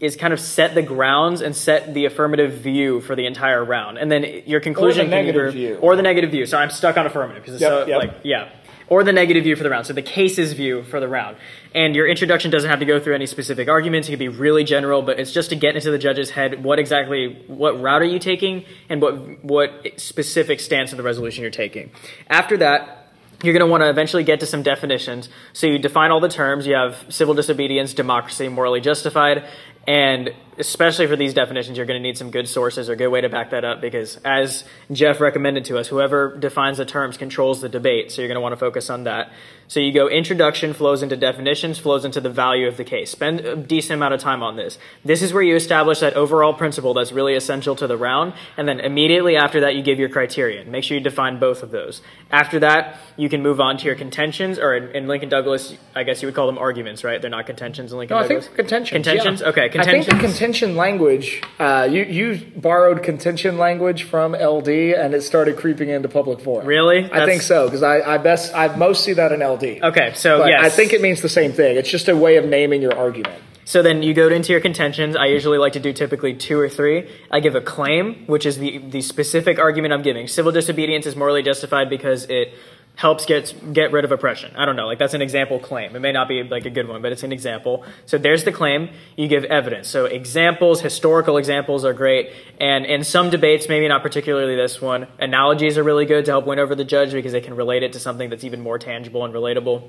is kind of set the grounds and set the affirmative view for the entire round. And then your conclusion or the negative either, view. Or the negative view. So I'm stuck on affirmative because it's Yep, so, yep. like, yeah or the negative view for the round. So the cases view for the round. And your introduction doesn't have to go through any specific arguments. It can be really general, but it's just to get into the judge's head what exactly what route are you taking and what what specific stance of the resolution you're taking. After that, you're going to want to eventually get to some definitions. So you define all the terms. You have civil disobedience, democracy, morally justified, and especially for these definitions, you're going to need some good sources or a good way to back that up because, as Jeff recommended to us, whoever defines the terms controls the debate. So you're going to want to focus on that. So you go introduction flows into definitions, flows into the value of the case. Spend a decent amount of time on this. This is where you establish that overall principle that's really essential to the round, and then immediately after that, you give your criterion. Make sure you define both of those. After that, you can move on to your contentions, or in, in Lincoln Douglas, I guess you would call them arguments, right? They're not contentions in Lincoln Douglas. I think contentions. Contentions? yeah. Okay, contentions. Contention language, uh, you, you borrowed contention language from LD and it started creeping into public forum. Really? I That's- think so because I, I best I most see that in LD. Okay, so But yes. I think it means the same thing. It's just a way of naming your argument. So then you go into your contentions. I usually like to do typically two or three. I give a claim, which is the, the specific argument I'm giving. Civil disobedience is morally justified because it helps get get rid of oppression. I don't know, like that's an example claim. It may not be like a good one, but it's an example. So there's the claim. You give evidence. So examples, historical examples are great, and in some debates, maybe not particularly this one, analogies are really good to help win over the judge because they can relate it to something that's even more tangible and relatable.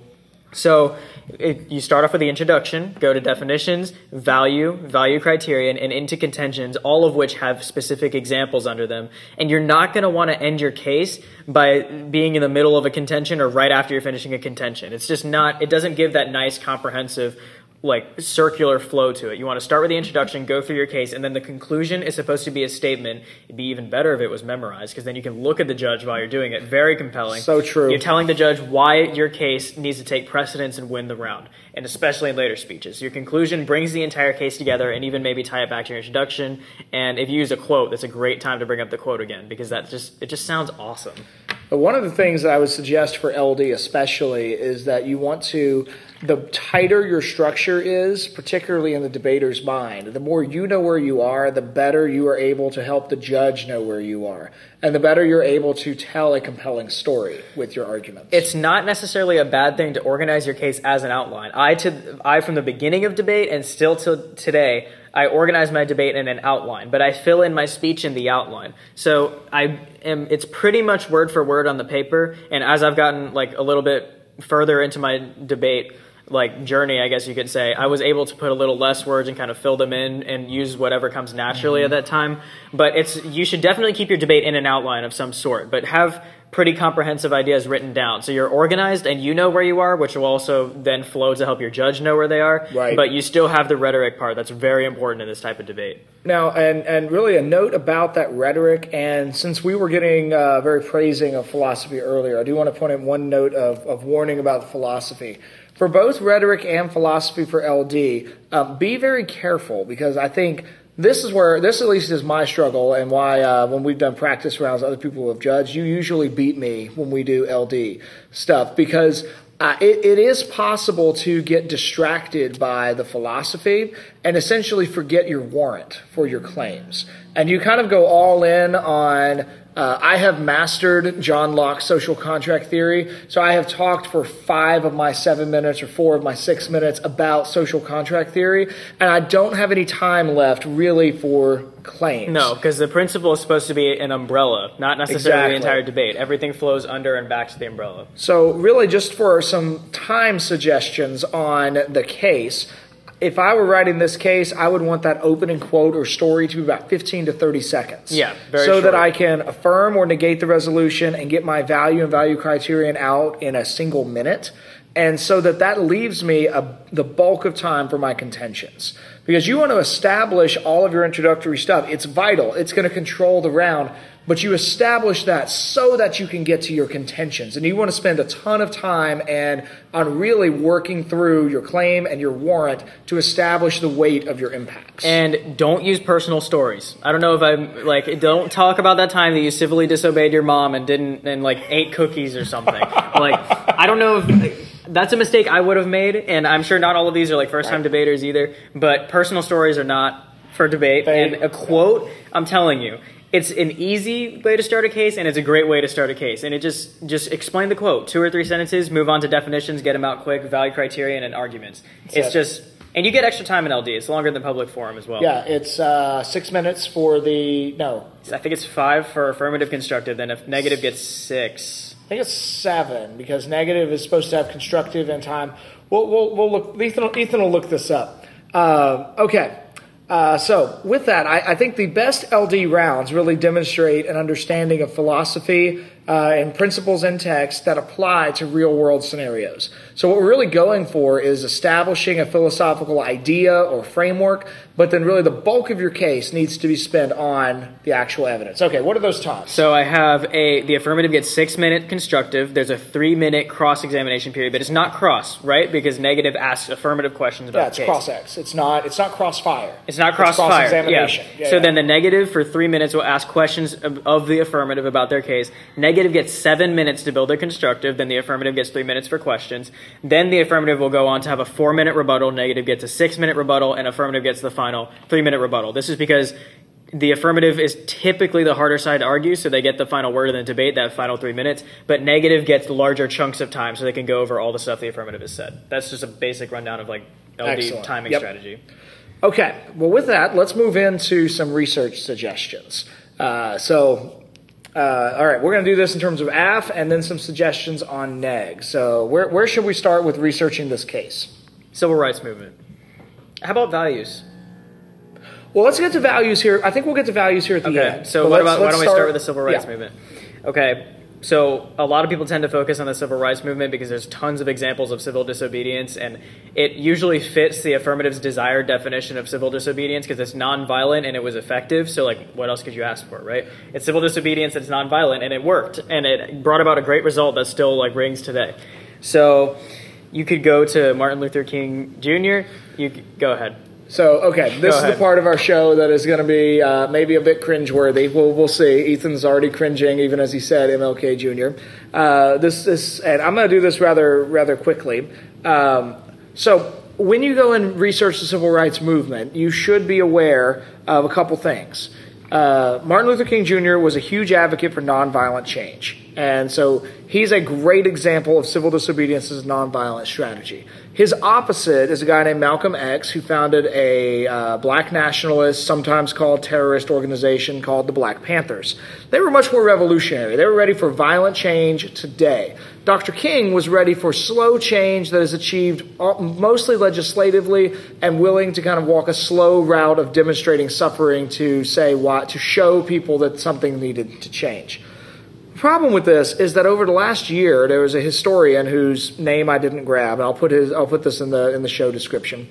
So it, you start off with the introduction, go to definitions, value, value criterion, and into contentions, all of which have specific examples under them. And you're not going to want to end your case by being in the middle of a contention or right after you're finishing a contention. It's just not, it doesn't give that nice, comprehensive, like circular flow to it. You want to start with the introduction, go through your case, and then the conclusion is supposed to be a statement. It'd be even better if it was memorized because then you can look at the judge while you're doing it. Very compelling. So true. You're telling the judge why your case needs to take precedence and win the round, and especially in later speeches. Your conclusion brings the entire case together and even maybe tie it back to your introduction. And if you use a quote, that's a great time to bring up the quote again because that just it just sounds awesome. But one of the things that I would suggest for LD especially is that you want to, the tighter your structure is, particularly in the debater's mind, the more you know where you are, the better you are able to help the judge know where you are. And the better you're able to tell a compelling story with your arguments. It's not necessarily a bad thing to organize your case as an outline. I to I from the beginning of debate and still till today, I organize my debate in an outline, but I fill in my speech in the outline. So I am it's pretty much word for word on the paper, and as I've gotten like a little bit further into my debate like journey, I guess you could say, I was able to put a little less words and kind of fill them in and use whatever comes naturally at that time. But it's you should definitely keep your debate in an outline of some sort, but have pretty comprehensive ideas written down. So you're organized and you know where you are, which will also then flow to help your judge know where they are. Right. But you still have the rhetoric part that's very important in this type of debate. Now, and, and really a note about that rhetoric, and since we were getting uh, very praising of philosophy earlier, I do want to point out one note of, of warning about philosophy. For both rhetoric and philosophy for LD, um, be very careful because I think this is where, this at least is my struggle and why uh, when we've done practice rounds, other people have judged, you usually beat me when we do LD stuff because uh, it, it is possible to get distracted by the philosophy and essentially forget your warrant for your claims. And you kind of go all in on Uh, I have mastered John Locke's social contract theory, so I have talked for five of my seven minutes or four of my six minutes about social contract theory, and I don't have any time left really for claims. No, because the principle is supposed to be an umbrella, not necessarily Exactly. the entire debate. Everything flows under and back to the umbrella. So, really, just for some time suggestions on the case, if I were writing this case, I would want that opening quote or story to be about 15 to 30 seconds. Yeah, very So that. I can affirm or negate the resolution and get my value and value criterion out in a single minute. And so that that leaves me a, the bulk of time for my contentions. Because you want to establish all of your introductory stuff. It's vital. It's going to control the round. But you establish that so that you can get to your contentions. And you want to spend a ton of time and on really working through your claim and your warrant to establish the weight of your impacts. And don't use personal stories. I don't know if I'm like, don't talk about that time that you civilly disobeyed your mom and didn't, and like ate cookies or something. like, I don't know if that's a mistake I would have made, and I'm sure not all of these are like first time debaters either, but personal stories are not for debate. They- and a quote, I'm telling you, it's an easy way to start a case, and it's a great way to start a case. And it just just explain the quote, two or three sentences, move on to definitions, get them out quick, value criterion, and arguments. It's it. just, and you get extra time in LD. It's longer than public forum as well. yeah, it's uh, six minutes for the no. I think it's five for affirmative constructive, then if negative gets six. I think it's seven because negative is supposed to have constructive and time. We'll, we'll, we'll look. Ethan, will- Ethan will look this up. Uh, okay. Uh, so with that, I, I think the best LD rounds really demonstrate an understanding of philosophy uh, and principles in text that apply to real world scenarios. So what we're really going for is establishing a philosophical idea or framework, but then really the bulk of your case needs to be spent on the actual evidence. Okay, what are those times? So I have a the affirmative gets six minute constructive. There's a three minute cross examination period, but it's not cross, right? Because negative asks affirmative questions about Yeah, it's cross X. It's not. It's not crossfire. It's not crossfire. cross-examination. Yeah. Yeah, so yeah. then the negative for three minutes will ask questions of, of the affirmative about their case. Negative gets seven minutes to build a constructive. Then the affirmative gets three minutes for questions. Then the affirmative will go on to have a four minute rebuttal. Negative gets a six minute rebuttal, and affirmative gets the final three minute rebuttal. This is because the affirmative is typically the harder side to argue, so they get the final word in the debate, that final three minutes. But negative gets larger chunks of time, so they can go over all the stuff the affirmative has said. That's just a basic rundown of like LD Excellent. timing Yep. strategy. Okay. Well, with that, let's move into some research suggestions. Uh, so, uh, all right, we're going to do this in terms of AF and then some suggestions on neg. So, where where should we start with researching this case? Civil rights movement. How about values? Well, let's get to values here. I think we'll get to values here at the Okay, end. so what about why don't we start with the civil rights yeah. movement? Okay, so a lot of people tend to focus on the civil rights movement because there's tons of examples of civil disobedience, and it usually fits the affirmative's desired definition of civil disobedience because it's nonviolent and it was effective. So, like, what else could you ask for, right? It's civil disobedience, it's nonviolent, and it worked, and it brought about a great result that still like rings today. So, you could go to Martin Luther King Jr. You could, go ahead. So, okay, this is the part of our show that is going to be uh, maybe a bit cringeworthy. We'll, we'll see. Ethan's already cringing, even as he said MLK Jr. Uh, this, this, and I'm going to do this rather, rather quickly. Um, so, when you go and research the civil rights movement, you should be aware of a couple things. Uh, Martin Luther King Jr. was a huge advocate for nonviolent change. And so he's a great example of civil disobedience as a nonviolent strategy. His opposite is a guy named Malcolm X, who founded a uh, black nationalist, sometimes called terrorist organization called the Black Panthers. They were much more revolutionary. They were ready for violent change today. Dr. King was ready for slow change that is achieved mostly legislatively and willing to kind of walk a slow route of demonstrating suffering to say why, to show people that something needed to change. Problem with this is that over the last year, there was a historian whose name I didn't grab, and I'll put his I'll put this in the in the show description.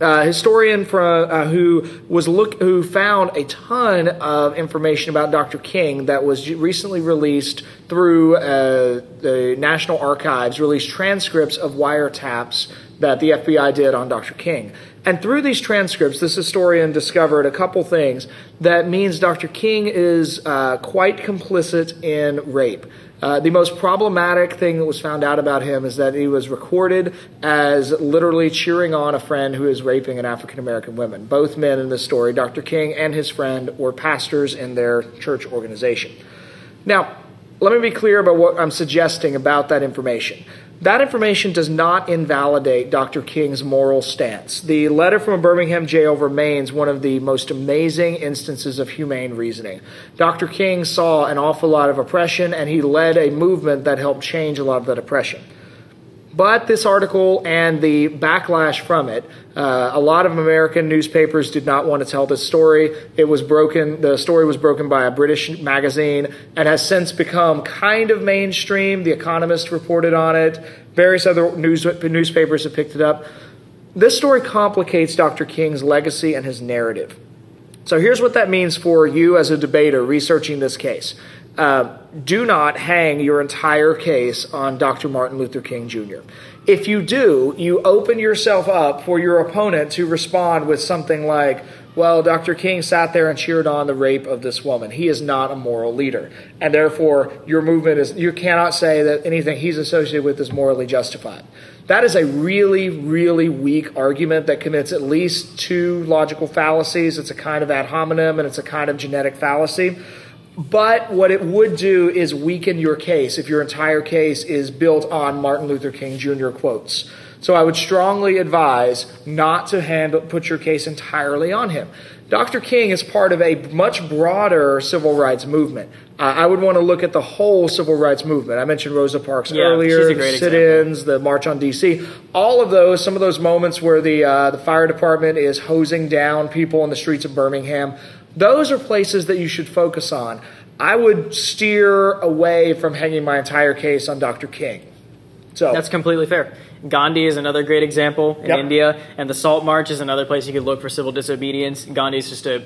Uh, historian from uh, who was look who found a ton of information about Dr. King that was recently released through uh, the National Archives, released transcripts of wiretaps that the FBI did on Dr. King. And through these transcripts, this historian discovered a couple things that means Dr. King is uh, quite complicit in rape. Uh, the most problematic thing that was found out about him is that he was recorded as literally cheering on a friend who is raping an African American woman. Both men in this story, Dr. King and his friend, were pastors in their church organization. Now, let me be clear about what I'm suggesting about that information. That information does not invalidate Dr. King's moral stance. The letter from a Birmingham jail remains one of the most amazing instances of humane reasoning. Dr. King saw an awful lot of oppression and he led a movement that helped change a lot of that oppression. But this article and the backlash from it, uh, a lot of American newspapers did not want to tell this story. It was broken, the story was broken by a British magazine and has since become kind of mainstream. The Economist reported on it, various other news, newspapers have picked it up. This story complicates Dr. King's legacy and his narrative. So here's what that means for you as a debater researching this case. Uh, do not hang your entire case on Dr. Martin Luther King Jr. If you do, you open yourself up for your opponent to respond with something like, well, Dr. King sat there and cheered on the rape of this woman. He is not a moral leader. And therefore, your movement is, you cannot say that anything he's associated with is morally justified. That is a really, really weak argument that commits at least two logical fallacies. It's a kind of ad hominem and it's a kind of genetic fallacy. But what it would do is weaken your case if your entire case is built on Martin Luther King Jr. quotes. So I would strongly advise not to hand, put your case entirely on him. Dr. King is part of a much broader civil rights movement. Uh, I would want to look at the whole civil rights movement. I mentioned Rosa Parks Yeah, earlier, the sit-ins, the March on DC. All of those, some of those moments where the uh, the fire department is hosing down people on the streets of Birmingham. Those are places that you should focus on. I would steer away from hanging my entire case on Dr. King. So That's completely fair. Gandhi is another great example in Yep. India, and the Salt March is another place you could look for civil disobedience. Gandhi's just a,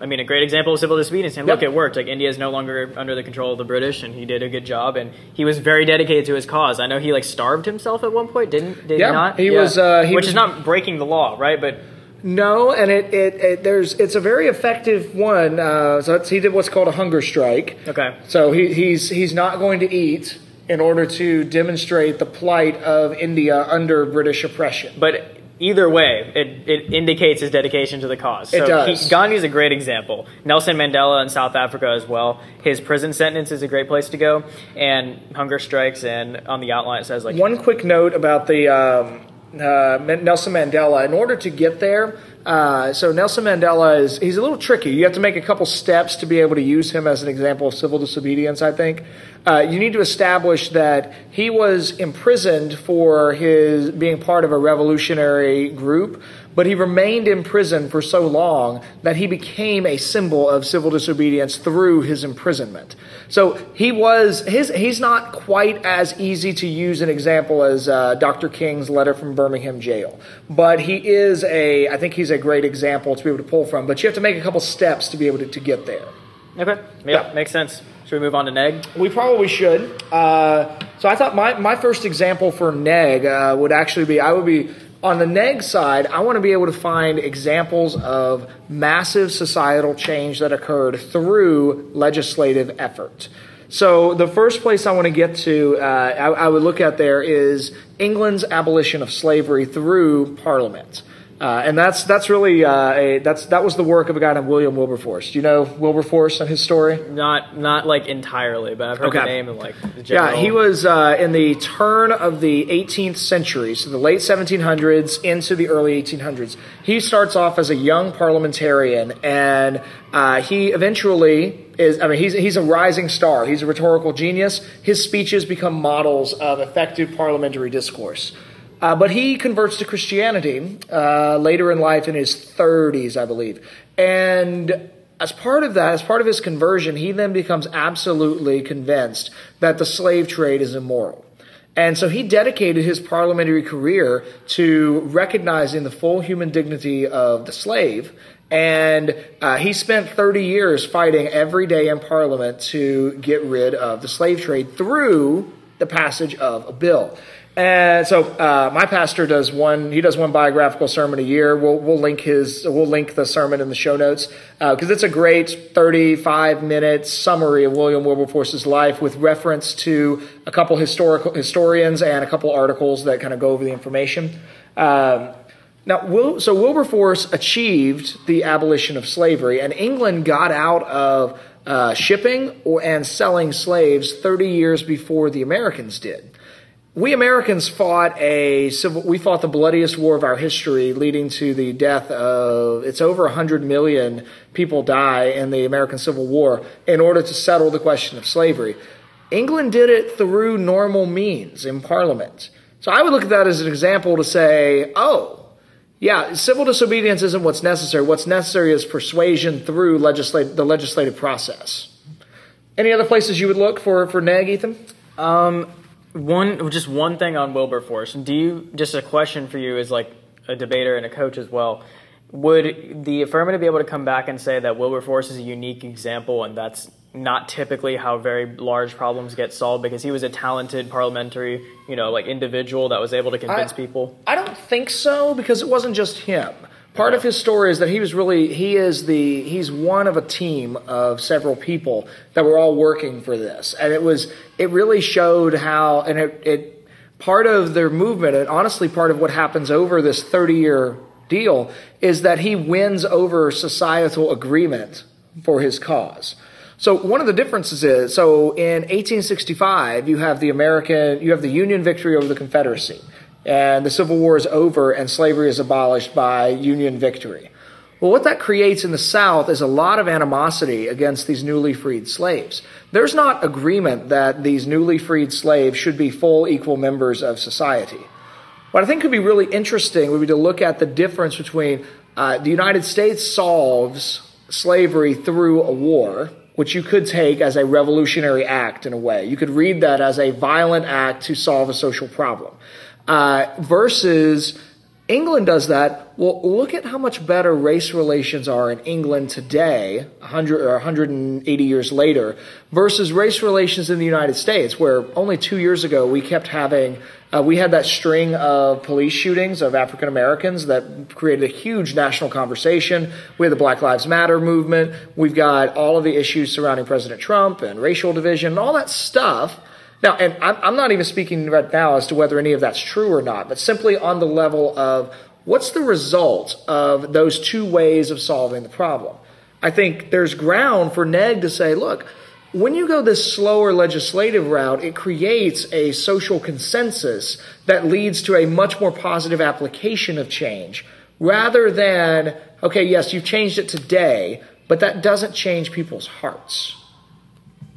I mean, a great example of civil disobedience. And look, Yep. it worked. Like India is no longer under the control of the British, and he did a good job, and he was very dedicated to his cause. I know he like starved himself at one point, didn't? Did Yeah, he not? he was, uh, he which was- is not breaking the law, right? But No, and it, it, it there's it's a very effective one. Uh, so it's, he did what's called a hunger strike. okay, So he, he's he's not going to eat in order to demonstrate the plight of India under British oppression. But either way, it, it indicates his dedication to the cause. It So does. He, Gandhi's a great example. Nelson Mandela in South Africa as well. His prison sentence is a great place to go, and hunger strikes. And on the outline it says like One quick note about the um, uh, Nelson Mandela. In order to get there, uh, so Nelson Mandela is he's a little tricky. You have to make a couple steps to be able to use him as an example of civil disobedience. I think uh, you need to establish that he was imprisoned for his being part of a revolutionary group. But he remained in prison for so long that he became a symbol of civil disobedience through his imprisonment. So he was his. He's not quite as easy to use an example as uh, Dr. King's letter from Birmingham jail, but he is a. I think he's a great example to be able to pull from. But you have to make a couple steps to be able to, to get there. okay, yeah, Yeah. makes sense. Should we move on to Neg? We probably should. Uh, so I thought my, my first example for neg uh, would actually be I would be on the neg side. I want to be able to find examples of massive societal change that occurred through legislative effort. So the first place I want to get to, uh, I, I would look at there is England's abolition of slavery through Parliament. Uh, and that's that's really uh, a that's that was the work of a guy named William Wilberforce. Do you know Wilberforce and his story? Not not like entirely, but I've heard the name and like the Yeah, he was uh, in the turn of the 18th century, so the late 1700s into the early 1800s. He starts off as a young parliamentarian, and uh, he eventually is. I mean, he's he's a rising star. He's a rhetorical genius. His speeches become models of effective parliamentary discourse. Uh, but he converts to Christianity uh, later in life, in his 30s, I believe, and as part of that, as part of his conversion, he then becomes absolutely convinced that the slave trade is immoral. And so he dedicated his parliamentary career to recognizing the full human dignity of the slave. And uh, he spent 30 years fighting every day in Parliament to get rid of the slave trade through the passage of a bill. And so uh, my pastor does one. He does one biographical sermon a year. We'll we'll link his. We'll link the sermon in the show notes because it's a great thirty-five minute summary of William Wilberforce's life with reference to a couple historical historians and a couple articles that kind of go over the information. Um, now, Wil- so Wilberforce achieved the abolition of slavery, and England got out of uh, shipping or, and selling slaves 30 years before the Americans did. We Americans fought a civil, we fought the bloodiest war of our history, leading to the death of, it's over 100 million people die in the American Civil War in order to settle the question of slavery. England did it through normal means in Parliament. So I would look at that as an example to say, oh, yeah, civil disobedience isn't what's necessary. What's necessary is persuasion through legislate, the legislative process. Any other places you would look for, for neg, Ethan? Um, one, just one thing on Wilberforce. Do you, just a question for you as like a debater and a coach as well. Would the affirmative be able to come back and say that Wilberforce is a unique example and that's not typically how very large problems get solved because he was a talented parliamentary, you know, like individual that was able to convince I, people? I don't think so because it wasn't just him. Part of his story is that he was really he is the he's one of a team of several people that were all working for this, and it was it really showed how and it, it part of their movement and honestly part of what happens over this thirty year deal is that he wins over societal agreement for his cause. So one of the differences is, so in 1865, you have the American, you have the Union victory over the Confederacy, and the Civil War is over and slavery is abolished by Union victory. Well, what that creates in the South is a lot of animosity against these newly freed slaves. There's not agreement that these newly freed slaves should be full equal members of society. What I think could be really interesting would be to look at the difference between uh, the United States solves slavery through a war, which you could take as a revolutionary act in a way. You could read that as a violent act to solve a social problem. Uh, versus England does that. Well, look at how much better race relations are in England today, 100 or 180 years later, versus race relations in the United States, where only two years ago we kept having, uh, we had that string of police shootings of African Americans that created a huge national conversation. We had the Black Lives Matter movement. We've got all of the issues surrounding President Trump and racial division and all that stuff. Now, and I'm not even speaking right now as to whether any of that's true or not, but simply on the level of what's the result of those two ways of solving the problem. I think there's ground for NEG to say, look, when you go this slower legislative route, it creates a social consensus that leads to a much more positive application of change rather than, okay, yes, you've changed it today, but that doesn't change people's hearts.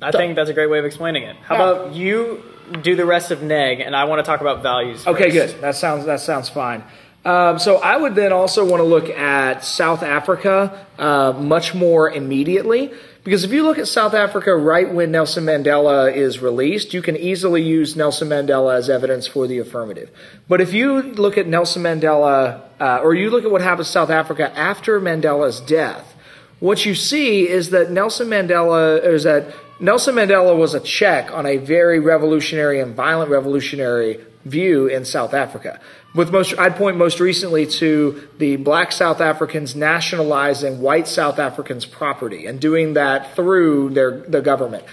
I think that's a great way of explaining it. How Yeah. about you do the rest of neg, and I want to talk about values. Okay, first. good. That sounds that sounds fine. Um, so I would then also want to look at South Africa uh, much more immediately because if you look at South Africa right when Nelson Mandela is released, you can easily use Nelson Mandela as evidence for the affirmative. But if you look at Nelson Mandela uh, or you look at what happened to South Africa after Mandela's death, what you see is that Nelson Mandela is that Nelson Mandela was a check on a very revolutionary and violent revolutionary view in South Africa. With most, I'd point most recently to the black South Africans nationalizing white South Africans' property and doing that through their the government.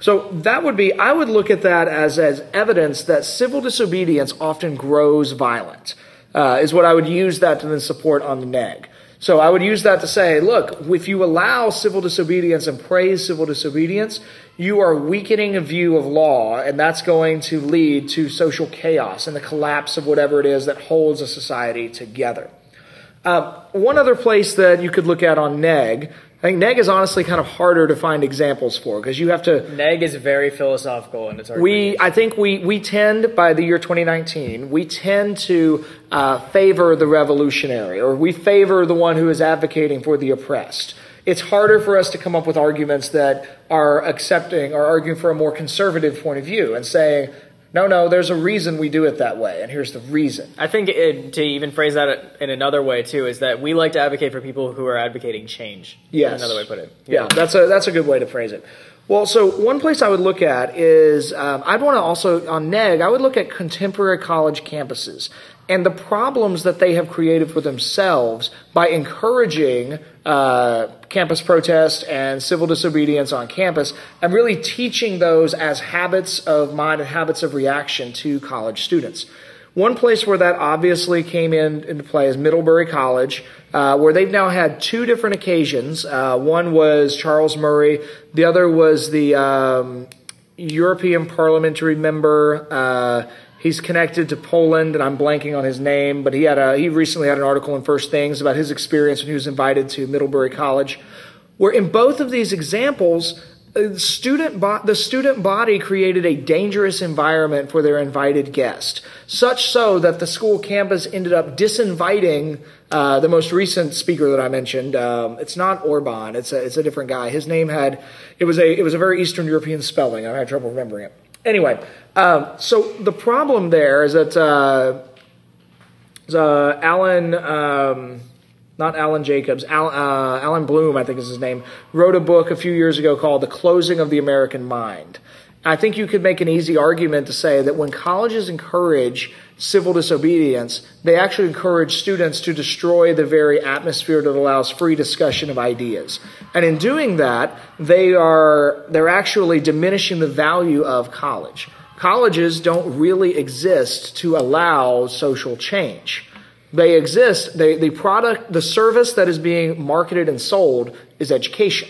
So that would be, I would look at that as, as evidence that civil disobedience often grows violent, uh, is what I would use that to then support on the neg. So I would use that to say, look, if you allow civil disobedience and praise civil disobedience, you are weakening a view of law, and that's going to lead to social chaos and the collapse of whatever it is that holds a society together. Uh, one other place that you could look at on neg, I think neg is honestly kind of harder to find examples for because you have to Neg is very philosophical in its hard. we. I think we, we tend, by the year 2019, we tend to uh, favor the revolutionary, or we favor the one who is advocating for the oppressed. It's harder for us to come up with arguments that are accepting or arguing for a more conservative point of view and saying, no, no, there's a reason we do it that way, and here's the reason. I think it, to even phrase that in another way too is that we like to advocate for people who are advocating change. Yes. another way to put it. Yeah, that's a that's a good way to phrase it. Well, so one place I would look at is um, I'd want to also on NEG I would look at contemporary college campuses and the problems that they have created for themselves by encouraging uh, campus protest and civil disobedience on campus and really teaching those as habits of mind and habits of reaction to college students. One place where that obviously came in into play is Middlebury College, uh, where they've now had two different occasions. Uh, one was Charles Murray, the other was the um, European parliamentary member. He's connected to Poland, and I'm blanking on his name, but he had a he recently had an article in First Things about his experience when he was invited to Middlebury College. Where in both of these examples, uh, student bo- the student body created a dangerous environment for their invited guest, such so that the school campus ended up disinviting uh, the most recent speaker that I mentioned. Um, it's not Orban; it's a it's a different guy. His name had it was a it was a very Eastern European spelling. I had trouble remembering it. Anyway, um, so the problem there is that uh, uh, Alan. Um, not Alan Jacobs, uh, Allan Bloom, I think is his name, wrote a book a few years ago called The Closing of the American Mind. I think you could make an easy argument to say that when colleges encourage civil disobedience, they actually encourage students to destroy the very atmosphere that allows free discussion of ideas. And in doing that, they are, they're actually diminishing the value of college. Colleges don't really exist to allow social change. They exist. They, the product, the service that is being marketed and sold is education.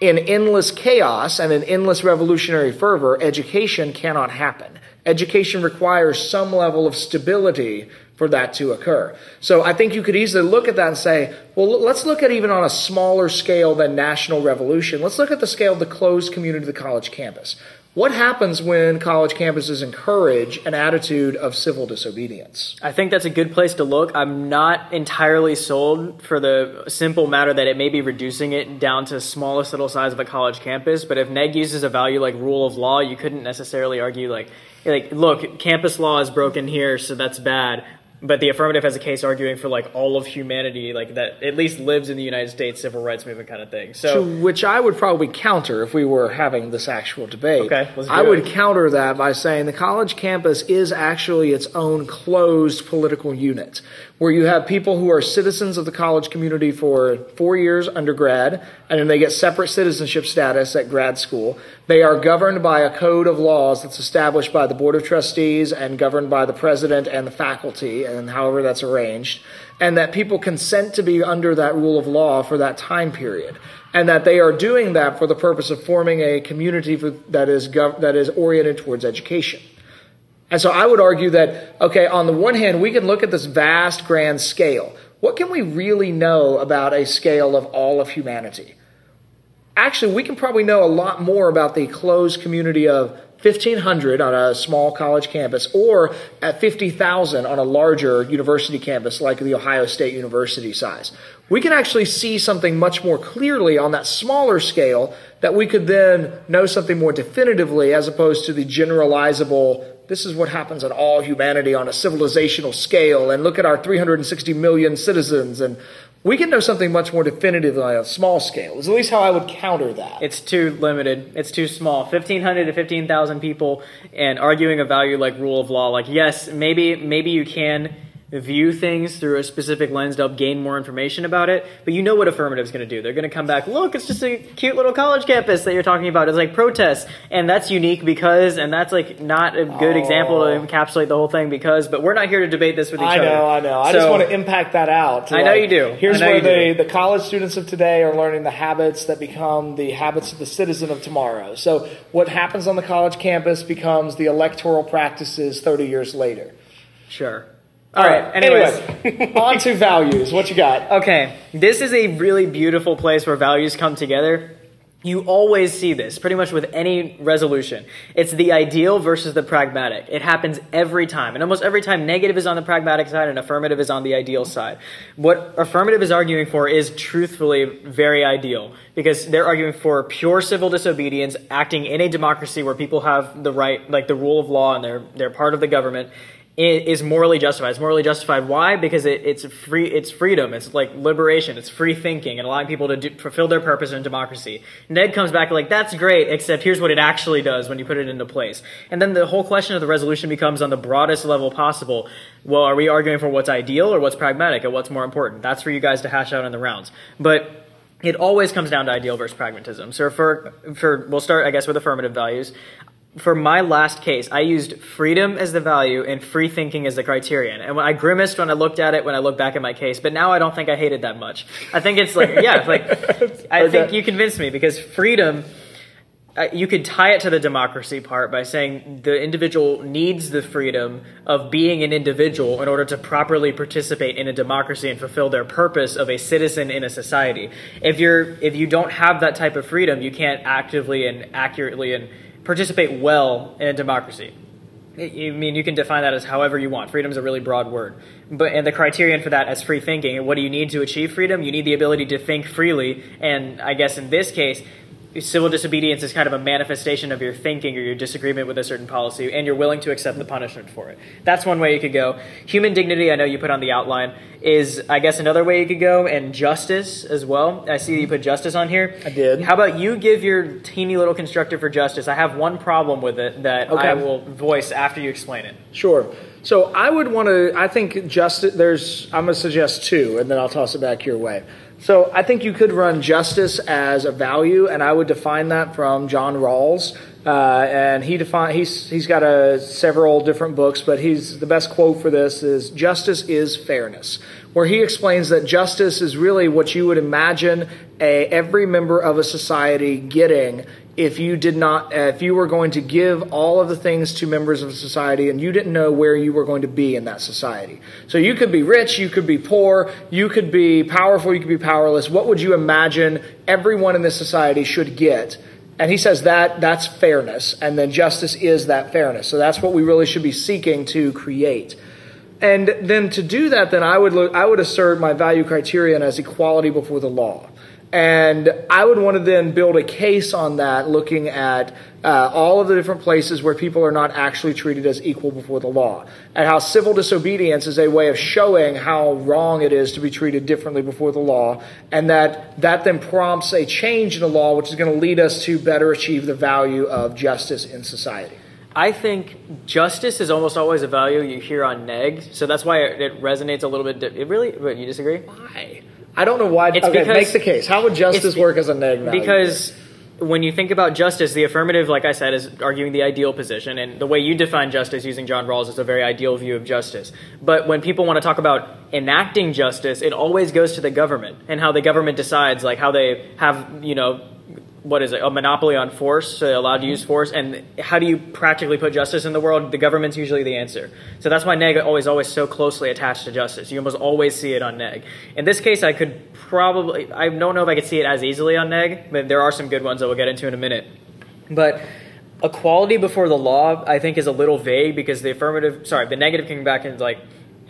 In endless chaos and in endless revolutionary fervor, education cannot happen. Education requires some level of stability for that to occur. So I think you could easily look at that and say, well, let's look at even on a smaller scale than national revolution. Let's look at the scale of the closed community of the college campus. What happens when college campuses encourage an attitude of civil disobedience? I think that's a good place to look. I'm not entirely sold for the simple matter that it may be reducing it down to smallest little size of a college campus. But if NEG uses a value like rule of law, you couldn't necessarily argue like, like, look, campus law is broken here, so that's bad but the affirmative has a case arguing for like all of humanity, like that at least lives in the United States civil rights movement kind of thing. So, to which I would probably counter if we were having this actual debate. Okay, I would counter that by saying the college campus is actually its own closed political unit where you have people who are citizens of the college community for four years undergrad, and then they get separate citizenship status at grad school. They are governed by a code of laws that's established by the Board of Trustees and governed by the president and the faculty, and however that's arranged, and that people consent to be under that rule of law for that time period. And that they are doing that for the purpose of forming a community that is, gov- that is oriented towards education. And so I would argue that, okay, on the one hand, we can look at this vast, grand scale. What can we really know about a scale of all of humanity? Actually, we can probably know a lot more about the closed community of 1,500 on a small college campus or at 50,000 on a larger university campus like the Ohio State University size. We can actually see something much more clearly on that smaller scale that we could then know something more definitively as opposed to the generalizable this is what happens in all humanity on a civilizational scale, and look at our 360 million citizens, and we can know something much more definitive on a small scale. Is at least how I would counter that. It's too limited. It's too small. 1,500 to 15,000 people, and arguing a value like rule of law. Like, yes, maybe maybe you can view things through a specific lens to help gain more information about it. But you know what affirmative's going to do. They're going to come back, look, it's just a cute little college campus that you're talking about. It's like protests. And that's unique because, and that's like not a good oh. example to encapsulate the whole thing because, but we're not here to debate this with each I other. I know, I know. I so, just want to impact that out. I know you do. Here's where the, the college students of today are learning the habits that become the habits of the citizen of tomorrow. So what happens on the college campus becomes the electoral practices 30 years later. Sure. All right. Uh, anyways, anyway, on to values. What you got? Okay. This is a really beautiful place where values come together. You always see this pretty much with any resolution. It's the ideal versus the pragmatic. It happens every time. And almost every time, negative is on the pragmatic side and affirmative is on the ideal side. What affirmative is arguing for is truthfully very ideal because they're arguing for pure civil disobedience, acting in a democracy where people have the right, like the rule of law and they're, they're part of the government is morally justified. It's morally justified. Why? Because it, it's free. It's freedom. It's like liberation. It's free thinking and allowing people to do, fulfill their purpose in democracy. Neg comes back like that's great, except here's what it actually does when you put it into place. And then the whole question of the resolution becomes on the broadest level possible. Well, are we arguing for what's ideal or what's pragmatic or what's more important? That's for you guys to hash out in the rounds. But it always comes down to ideal versus pragmatism. So for for we'll start, I guess, with affirmative values for my last case, I used freedom as the value and free thinking as the criterion. And when I grimaced when I looked at it, when I look back at my case, but now I don't think I hated that much. I think it's like, yeah, like, I think you convinced me because freedom, uh, you could tie it to the democracy part by saying the individual needs the freedom of being an individual in order to properly participate in a democracy and fulfill their purpose of a citizen in a society. If you're if you don't have that type of freedom, you can't actively and accurately and participate well in a democracy. I mean, you can define that as however you want. Freedom is a really broad word, but and the criterion for that as free thinking. What do you need to achieve freedom? You need the ability to think freely, and I guess in this case, civil disobedience is kind of a manifestation of your thinking or your disagreement with a certain policy, and you're willing to accept the punishment for it. That's one way you could go. Human dignity, I know you put on the outline, is I guess another way you could go, and justice as well. I see that you put justice on here. I did. How about you give your teeny little constructor for justice? I have one problem with it that Okay. I will voice after you explain it. Sure. So I would want to. I think justice. There's. I'm going to suggest two, and then I'll toss it back your way. So I think you could run justice as a value, and I would define that from John Rawls. Uh, and he define he's he's got a several different books, but he's the best quote for this is justice is fairness, where he explains that justice is really what you would imagine a every member of a society getting if you did not uh, if you were going to give all of the things to members of society and you didn't know where you were going to be in that society. So you could be rich you could be poor you could be powerful you could be powerless. What would you imagine everyone in this society should get? And he says that that's fairness. And then justice is that fairness. So that's what we really should be seeking to create. And then to do that, then I would look, I would assert my value criterion as equality before the law. And I would want to then build a case on that, looking at uh, all of the different places where people are not actually treated as equal before the law, and how civil disobedience is a way of showing how wrong it is to be treated differently before the law, and that that then prompts a change in the law, which is going to lead us to better achieve the value of justice in society. I think justice is almost always a value you hear on neg, so that's why it, resonates a little bit. di- It really, but you disagree? Why? I don't know why. It's okay, because- make the case. How would justice work as a neg value? Because when you think about justice, the affirmative, like I said, is arguing the ideal position, and the way you define justice using John Rawls is a very ideal view of justice. But when people want to talk about enacting justice, it always goes to the government and how the government decides, like how they have, you know, what is it, a monopoly on force, so they're allowed to use force, and how do you practically put justice in the world? The government's usually the answer. So that's why neg always always so closely attached to justice. You almost always see it on neg. In this case, I could probably, I don't know if I could see it as easily on neg, but there are some good ones that we'll get into in a minute. But equality before the law, I think, is a little vague because the affirmative, sorry, the negative came back and like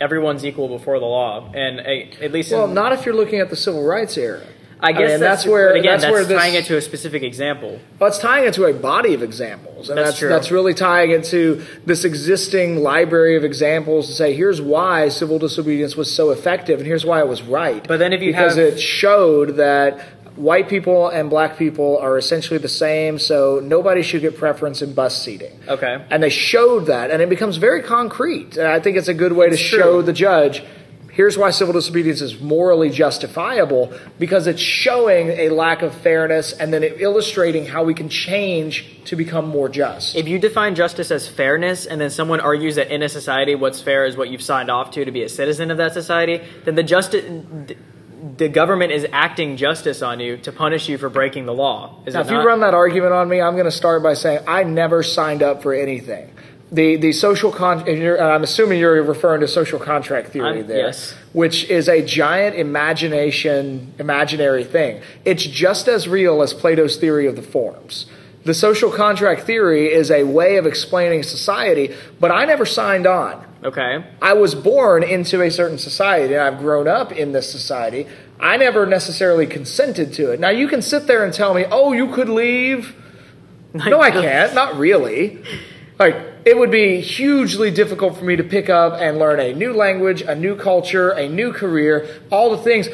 everyone's equal before the law, and uh, at least well, in, not if you're looking at the civil rights era. I guess mean, that's, that's where- again that's that's, where this- tying it to a specific example. Well, it's tying it to a body of examples, and That's that's true. that's really tying it to this existing library of examples to say here's why civil disobedience was so effective, and here's why it was right. But then if you because have- it showed that white people and black people are essentially the same, so nobody should get preference in bus seating. Okay. And they showed that, and it becomes very concrete. And I think it's a good way to true. show the judge. Here's why civil disobedience is morally justifiable because it's showing a lack of fairness and then illustrating how we can change to become more just. If you define justice as fairness, and then someone argues that in a society what's fair is what you've signed off to to be a citizen of that society, then the justice, the government is acting justice on you to punish you for breaking the law. Is Now, if you run that argument on me, I'm going to start by saying I never signed up for anything. The the social con. And I'm assuming you're referring to social contract theory I'm- there, yes. which is a giant imagination, imaginary thing. It's just as real as Plato's theory of the forms. The social contract theory is a way of explaining society, but I never signed on. okay. I was born into a certain society and I've grown up in this society. I never necessarily consented to it. Now you can sit there and tell me, "Oh, you could leave." No, I can't. Not really. Like it would be hugely difficult for me to pick up and learn a new language, a new culture, a new career, all the things.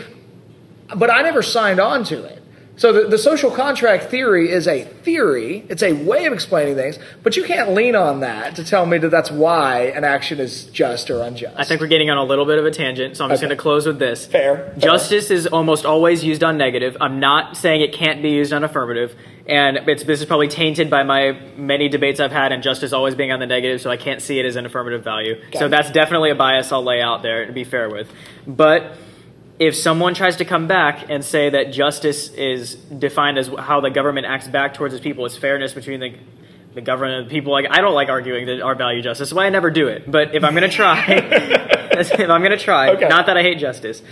But I never signed on to it. So the, the social contract theory is a theory. It's a way of explaining things, but you can't lean on that to tell me that that's why an action is just or unjust. I think we're getting on a little bit of a tangent, so I'm just Okay. going to close with this. Fair. Justice is almost always used on negative. I'm not saying it can't be used on affirmative. And it's, this is probably tainted by my many debates I've had and justice always being on the negative, so I can't see it as an affirmative value. So that's definitely a bias I'll lay out there to be fair with. But if someone tries to come back and say that justice is defined as how the government acts back towards its people, it's fairness between the the government and the people, like I don't like arguing that our value justice, so I never do it. But if I'm going to try, if I'm to try, Okay. not that I hate justice,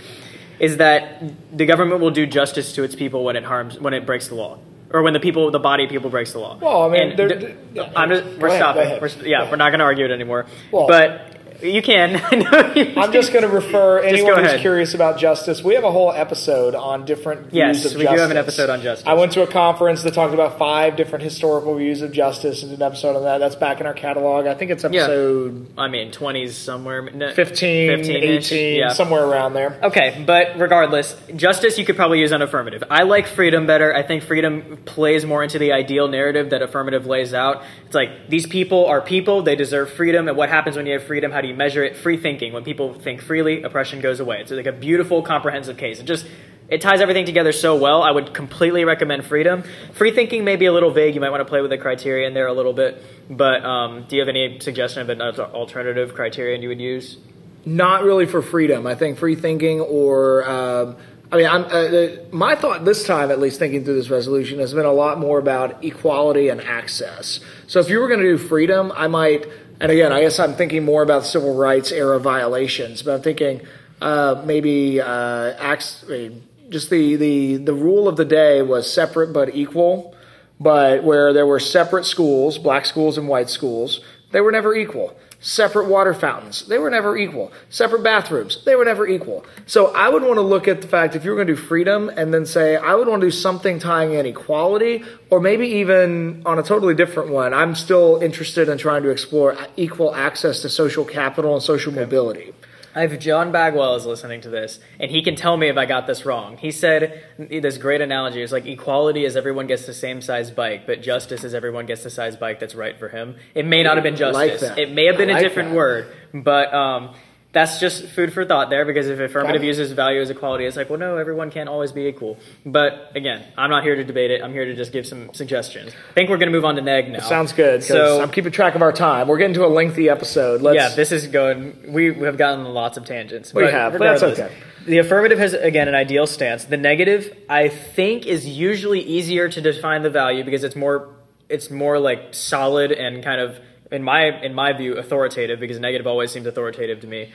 is that the government will do justice to its people when it harms, when it breaks the law. Or when the people, the body of people breaks the law. Well, I mean, And there- d- there- I'm just, we're ahead, stopping. We're, yeah, we're not going to argue it anymore. Well- but you can. I know you I'm just going to refer anyone who's ahead. curious about justice. We have a whole episode on different Yes, views of justice. Yes, we do have an episode on justice. I went to a conference that talked about five different historical views of justice and did an episode on that. That's back in our catalog. I think it's Yeah. episode I mean, 20s somewhere. no, 15, 15-ish, 18, yeah. somewhere around there. Okay, but regardless, justice you could probably use on affirmative. I like freedom better. I think freedom plays more into the ideal narrative that affirmative lays out. It's like these people are people, they deserve freedom, and what happens when you have freedom? How do you measure it? Free thinking. When people think freely, oppression goes away. It's like a beautiful, comprehensive case. It just it ties everything together so well. I would completely recommend freedom. Free thinking may be a little vague. You might want to play with the criteria in there a little bit. But um, do you have any suggestion of an alternative criterion you would use? Not really for freedom. I think free thinking or. Um, I mean, uh, my thought this time, at least thinking through this resolution, has been a lot more about equality and access. So if you were going to do freedom, I might, and again, I guess I'm thinking more about civil rights era violations, but I'm thinking uh, maybe uh, acts, I mean, just the, the, the rule of the day was separate but equal, but where there were separate schools, black schools and white schools, they were never equal separate water fountains. They were never equal. Separate bathrooms. They were never equal. So I would want to look at the fact if you were going to do freedom and then say, I would want to do something tying in equality or maybe even on a totally different one. I'm still interested in trying to explore equal access to social capital and social mobility. If John Bagwell is listening to this, and he can tell me if I got this wrong. He said this great analogy. It's like equality is everyone gets the same size bike, but justice is everyone gets the size bike that's right for him. It may not have been justice. that. it may have been I a like different that. word, but um, that's just food for thought there. Because if affirmative uses value as equality, it's like, well, no, everyone can't always be equal. But again, I'm not here to debate it. I'm here to just give some suggestions. I think we're going to move on to neg now. Sounds good. So I'm keeping track of our time. We're getting to a lengthy episode. Let's, yeah, this is going. We have gotten lots of tangents. We have, but that's okay. The affirmative has again an ideal stance. The negative, I think, is usually easier to define the value because it's more it's more like solid and kind of in my in my view authoritative because negative always seems authoritative to me.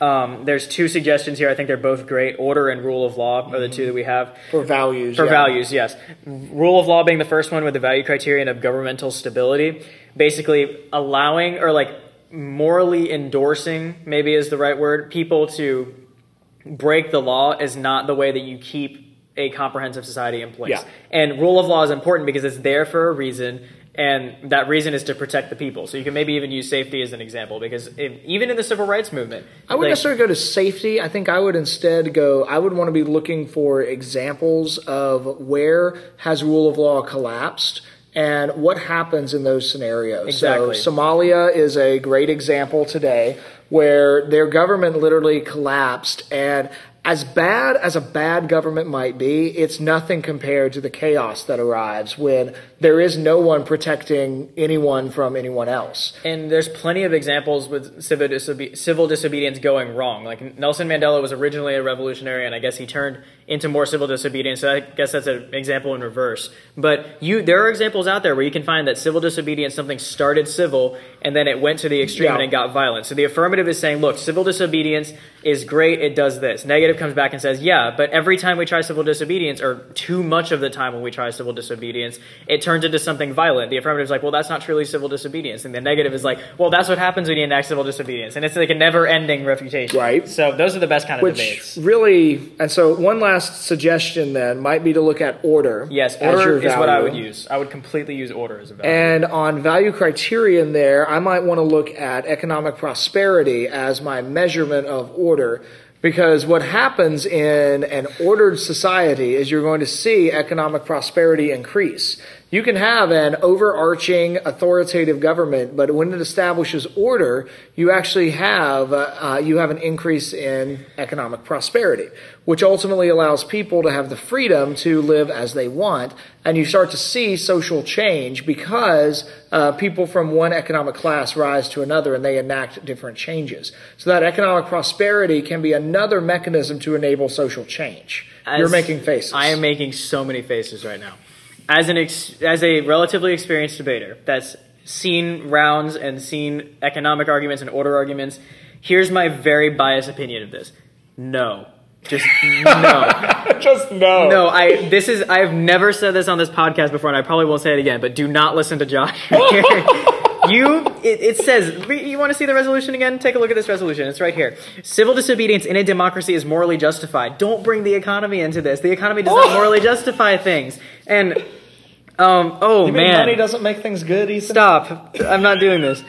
Um, there's two suggestions here. I think they're both great. Order and rule of law are the two that we have. for values. For yeah. values, yes. Rule of law being the first one with the value criterion of governmental stability, basically allowing or like morally endorsing, maybe is the right word, people to break the law is not the way that you keep a comprehensive society in place. Yeah. And rule of law is important because it's there for a reason. And that reason is to protect the people. So you can maybe even use safety as an example because if, even in the civil rights movement, I wouldn't like- necessarily go to safety. I think I would instead go, I would want to be looking for examples of where has rule of law collapsed and what happens in those scenarios. Exactly. So Somalia is a great example today where their government literally collapsed and as bad as a bad government might be, it's nothing compared to the chaos that arrives when there is no one protecting anyone from anyone else. And there's plenty of examples with civil, disobe- civil disobedience going wrong. Like Nelson Mandela was originally a revolutionary, and I guess he turned into more civil disobedience. So I guess that's an example in reverse. But you, there are examples out there where you can find that civil disobedience, something started civil, and then it went to the extreme Yeah. and it got violent. So the affirmative is saying, look, civil disobedience is great. It does this. Negative comes back and says, yeah, but every time we try civil disobedience, or too much of the time when we try civil disobedience, it turns into something violent. The affirmative is like, well, that's not truly civil disobedience. And the negative is like, well, that's what happens when you enact civil disobedience. And it's like a never ending refutation. Right. So those are the best kind of Which debates. really, and so one last suggestion then might be to look at order. Yes, order is what I would use. I would completely use order as a value. And on value criterion there, I might want to look at economic prosperity as my measurement of order. Because what happens in an ordered society is you're going to see economic prosperity increase. You can have an overarching authoritative government, but when it establishes order, you actually have uh, uh, you have an increase in economic prosperity, which ultimately allows people to have the freedom to live as they want, and you start to see social change because uh, people from one economic class rise to another and they enact different changes. So that economic prosperity can be another mechanism to enable social change. As- You're making faces. I am making so many faces right now. As an ex- as a relatively experienced debater that's seen rounds and seen economic arguments and order arguments, here's my very biased opinion of this. No. Just no. Just no. No, I this is I've never said this on this podcast before and I probably won't say it again, but do not listen to Josh. you it, it says you want to see the resolution again? Take a look at this resolution. It's right here. Civil disobedience in a democracy is morally justified. Don't bring the economy into this. The economy does not oh. morally justify things. And um oh You man. money doesn't make things good, Ethan? Stop. I'm not doing this.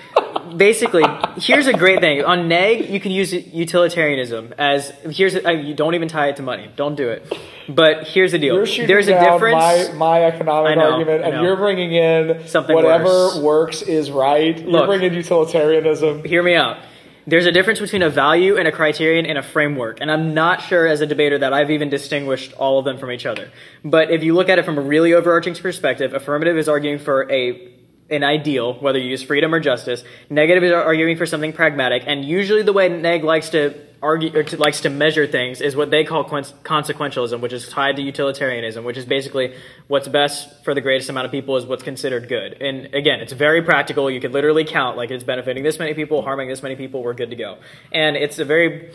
Basically, here's a great thing. On neg, you can use utilitarianism as here's a, you don't even tie it to money. Don't do it. But here's the deal. You're shooting There's a difference. my, my economic know, argument, and you're bringing in Something whatever worse. works is right. You're bringing utilitarianism. Hear me out. There's a difference between a value and a criterion and a framework, and I'm not sure as a debater that I've even distinguished all of them from each other. But if you look at it from a really overarching perspective, affirmative is arguing for a an ideal, whether you use freedom or justice. Negative is arguing for something pragmatic, and usually the way neg likes to argue or to, likes to measure things is what they call quen- consequentialism, which is tied to utilitarianism, which is basically what's best for the greatest amount of people is what's considered good. And again, it's very practical. You could literally count like it's benefiting this many people, harming this many people, we're good to go. And it's a very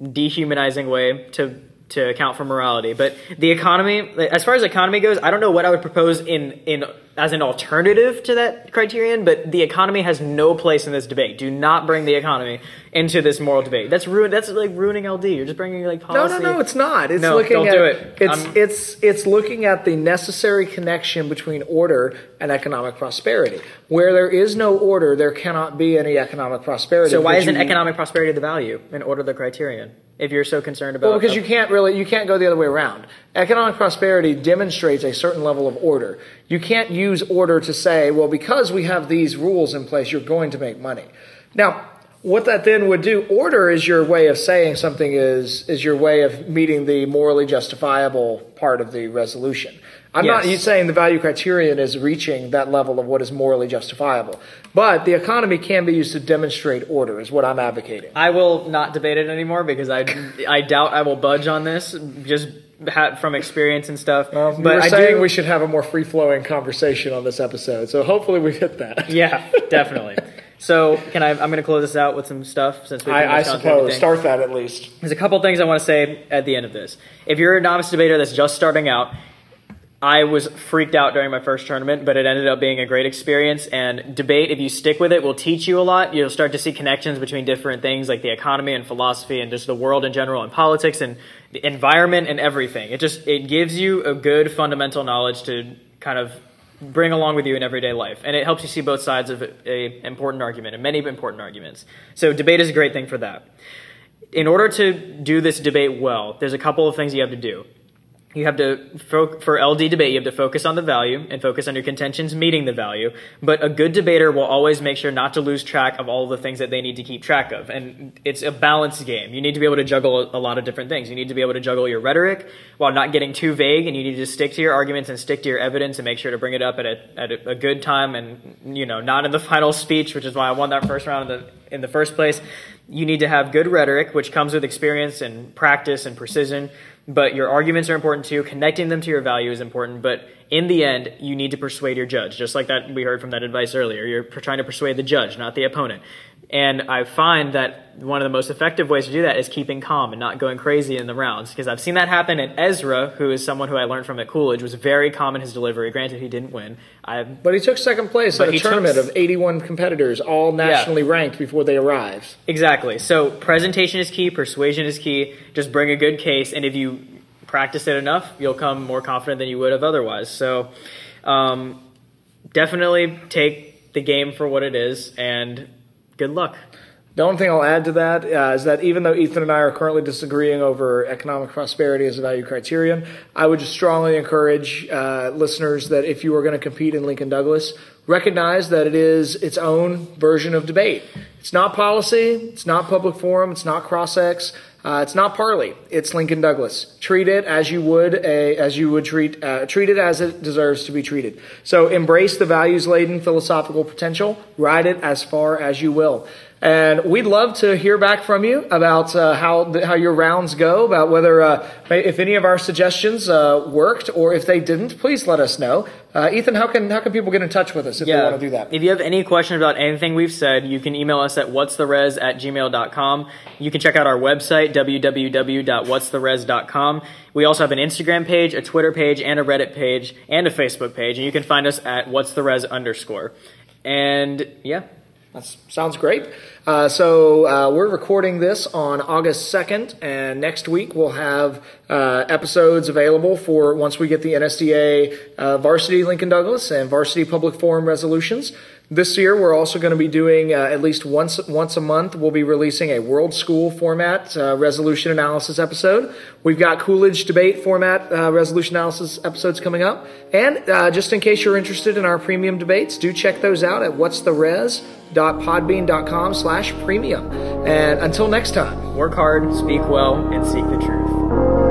dehumanizing way to to account for morality. But the economy, as far as economy goes, I don't know what I would propose in in as an alternative to that criterion. But the economy has no place in this debate. Do not bring the economy into this moral debate. That's ruin. That's like ruining LD. You're just bringing like No, policy. no, no, it's not. It's No, looking don't at do it. it's I'm- it's it's looking at the necessary connection between order and economic prosperity. Where there is no order, there cannot be any economic prosperity. So why isn't you- economic prosperity the value in order the criterion? If you're so concerned about Well, because you can't really, you can't go the other way around. Economic prosperity demonstrates a certain level of order. You can't use order to say, well, because we have these rules in place, you're going to make money. Now, what that then would do, order is your way of saying something is, is your way of meeting the morally justifiable part of the resolution. I'm not Yes. saying the value criterion is reaching that level of what is morally justifiable. But the economy can be used to demonstrate order, is what I'm advocating. I will not debate it anymore because I, I doubt I will budge on this just ha- from experience and stuff. Well, but but I saying do, we should have a more free flowing conversation on this episode, so hopefully we hit that. yeah, definitely. So can I? I'm going to close this out with some stuff since we. I, I suppose start that at least. There's a couple things I want to say at the end of this. If you're a novice debater that's just starting out, I was freaked out during my first tournament, but it ended up being a great experience. And debate, if you stick with it, will teach you a lot. You'll start to see connections between different things like the economy and philosophy and just the world in general and politics and the environment and everything. It just it gives you a good fundamental knowledge to kind of bring along with you in everyday life, and it helps you see both sides of a, important argument and many important arguments. So debate is a great thing for that in order to do this debate well, there's a couple of things you have to do. You have to, for LD debate, you have to focus on the value and focus on your contentions meeting the value. But a good debater will always make sure not to lose track of all the things that they need to keep track of. And it's a balanced game. You need to be able to juggle a lot of different things. You need to be able to juggle your rhetoric while not getting too vague, and you need to stick to your arguments and stick to your evidence and make sure to bring it up at a, at a, good time and, you know, not in the final speech, which is why I won that first round in the, in the first place. You need to have good rhetoric, which comes with experience and practice and precision. But your arguments are important too. Connecting them to your value is important. But in the end, you need to persuade your judge, just like that we heard from that advice earlier. You're trying to persuade the judge, not the opponent. And I find that one of the most effective ways to do that is keeping calm and not going crazy in the rounds. Because I've seen that happen. And Ezra, who is someone who I learned from at Coolidge, was very calm in his delivery. Granted, he didn't win. I But he took second place at a he took tournament of 81 competitors, all nationally ranked before they arrived. Exactly. So presentation is key, persuasion is key. Just bring a good case, and if you practice it enough, you'll come more confident than you would have otherwise. So um, definitely take the game for what it is, and good luck. The only thing I'll add to that uh, is that even though Ethan and I are currently disagreeing over economic prosperity as a value criterion, I would just strongly encourage uh, listeners that if you are going to compete in Lincoln Douglas, recognize that it is its own version of debate. It's not policy, it's not public forum, it's not cross-ex. Uh, it's not Parli. It's Lincoln Douglas. Treat it as you would a, as you would treat uh, treat it as it deserves to be treated. So embrace the values laden philosophical potential. Ride it as far as you will. And we'd love to hear back from you about uh, how how your rounds go, about whether uh, if any of our suggestions uh, worked or if they didn't. Please let us know. Uh, Ethan, how can how can people get in touch with us if they want to do that? If you have any question about anything we've said, you can email us at what'stherez at gmail.com. You can check out our website, www.what'stherez.com. We also have an Instagram page, a Twitter page, and a Reddit page, and a Facebook page, and you can find us at what's the res underscore. And yeah, that sounds great. Uh, so uh, we're recording this on August 2nd, and next week we'll have uh, episodes available for once we get the NSDA uh, varsity Lincoln Douglas and varsity public forum resolutions. This year, we're also going to be doing uh, at least once once a month. We'll be releasing a World School format uh, resolution analysis episode. We've got Coolidge debate format uh, resolution analysis episodes coming up. And uh, just in case you're interested in our premium debates, do check those out at what's the res.podbean.com slash premium. And until next time, work hard, speak well, and seek the truth.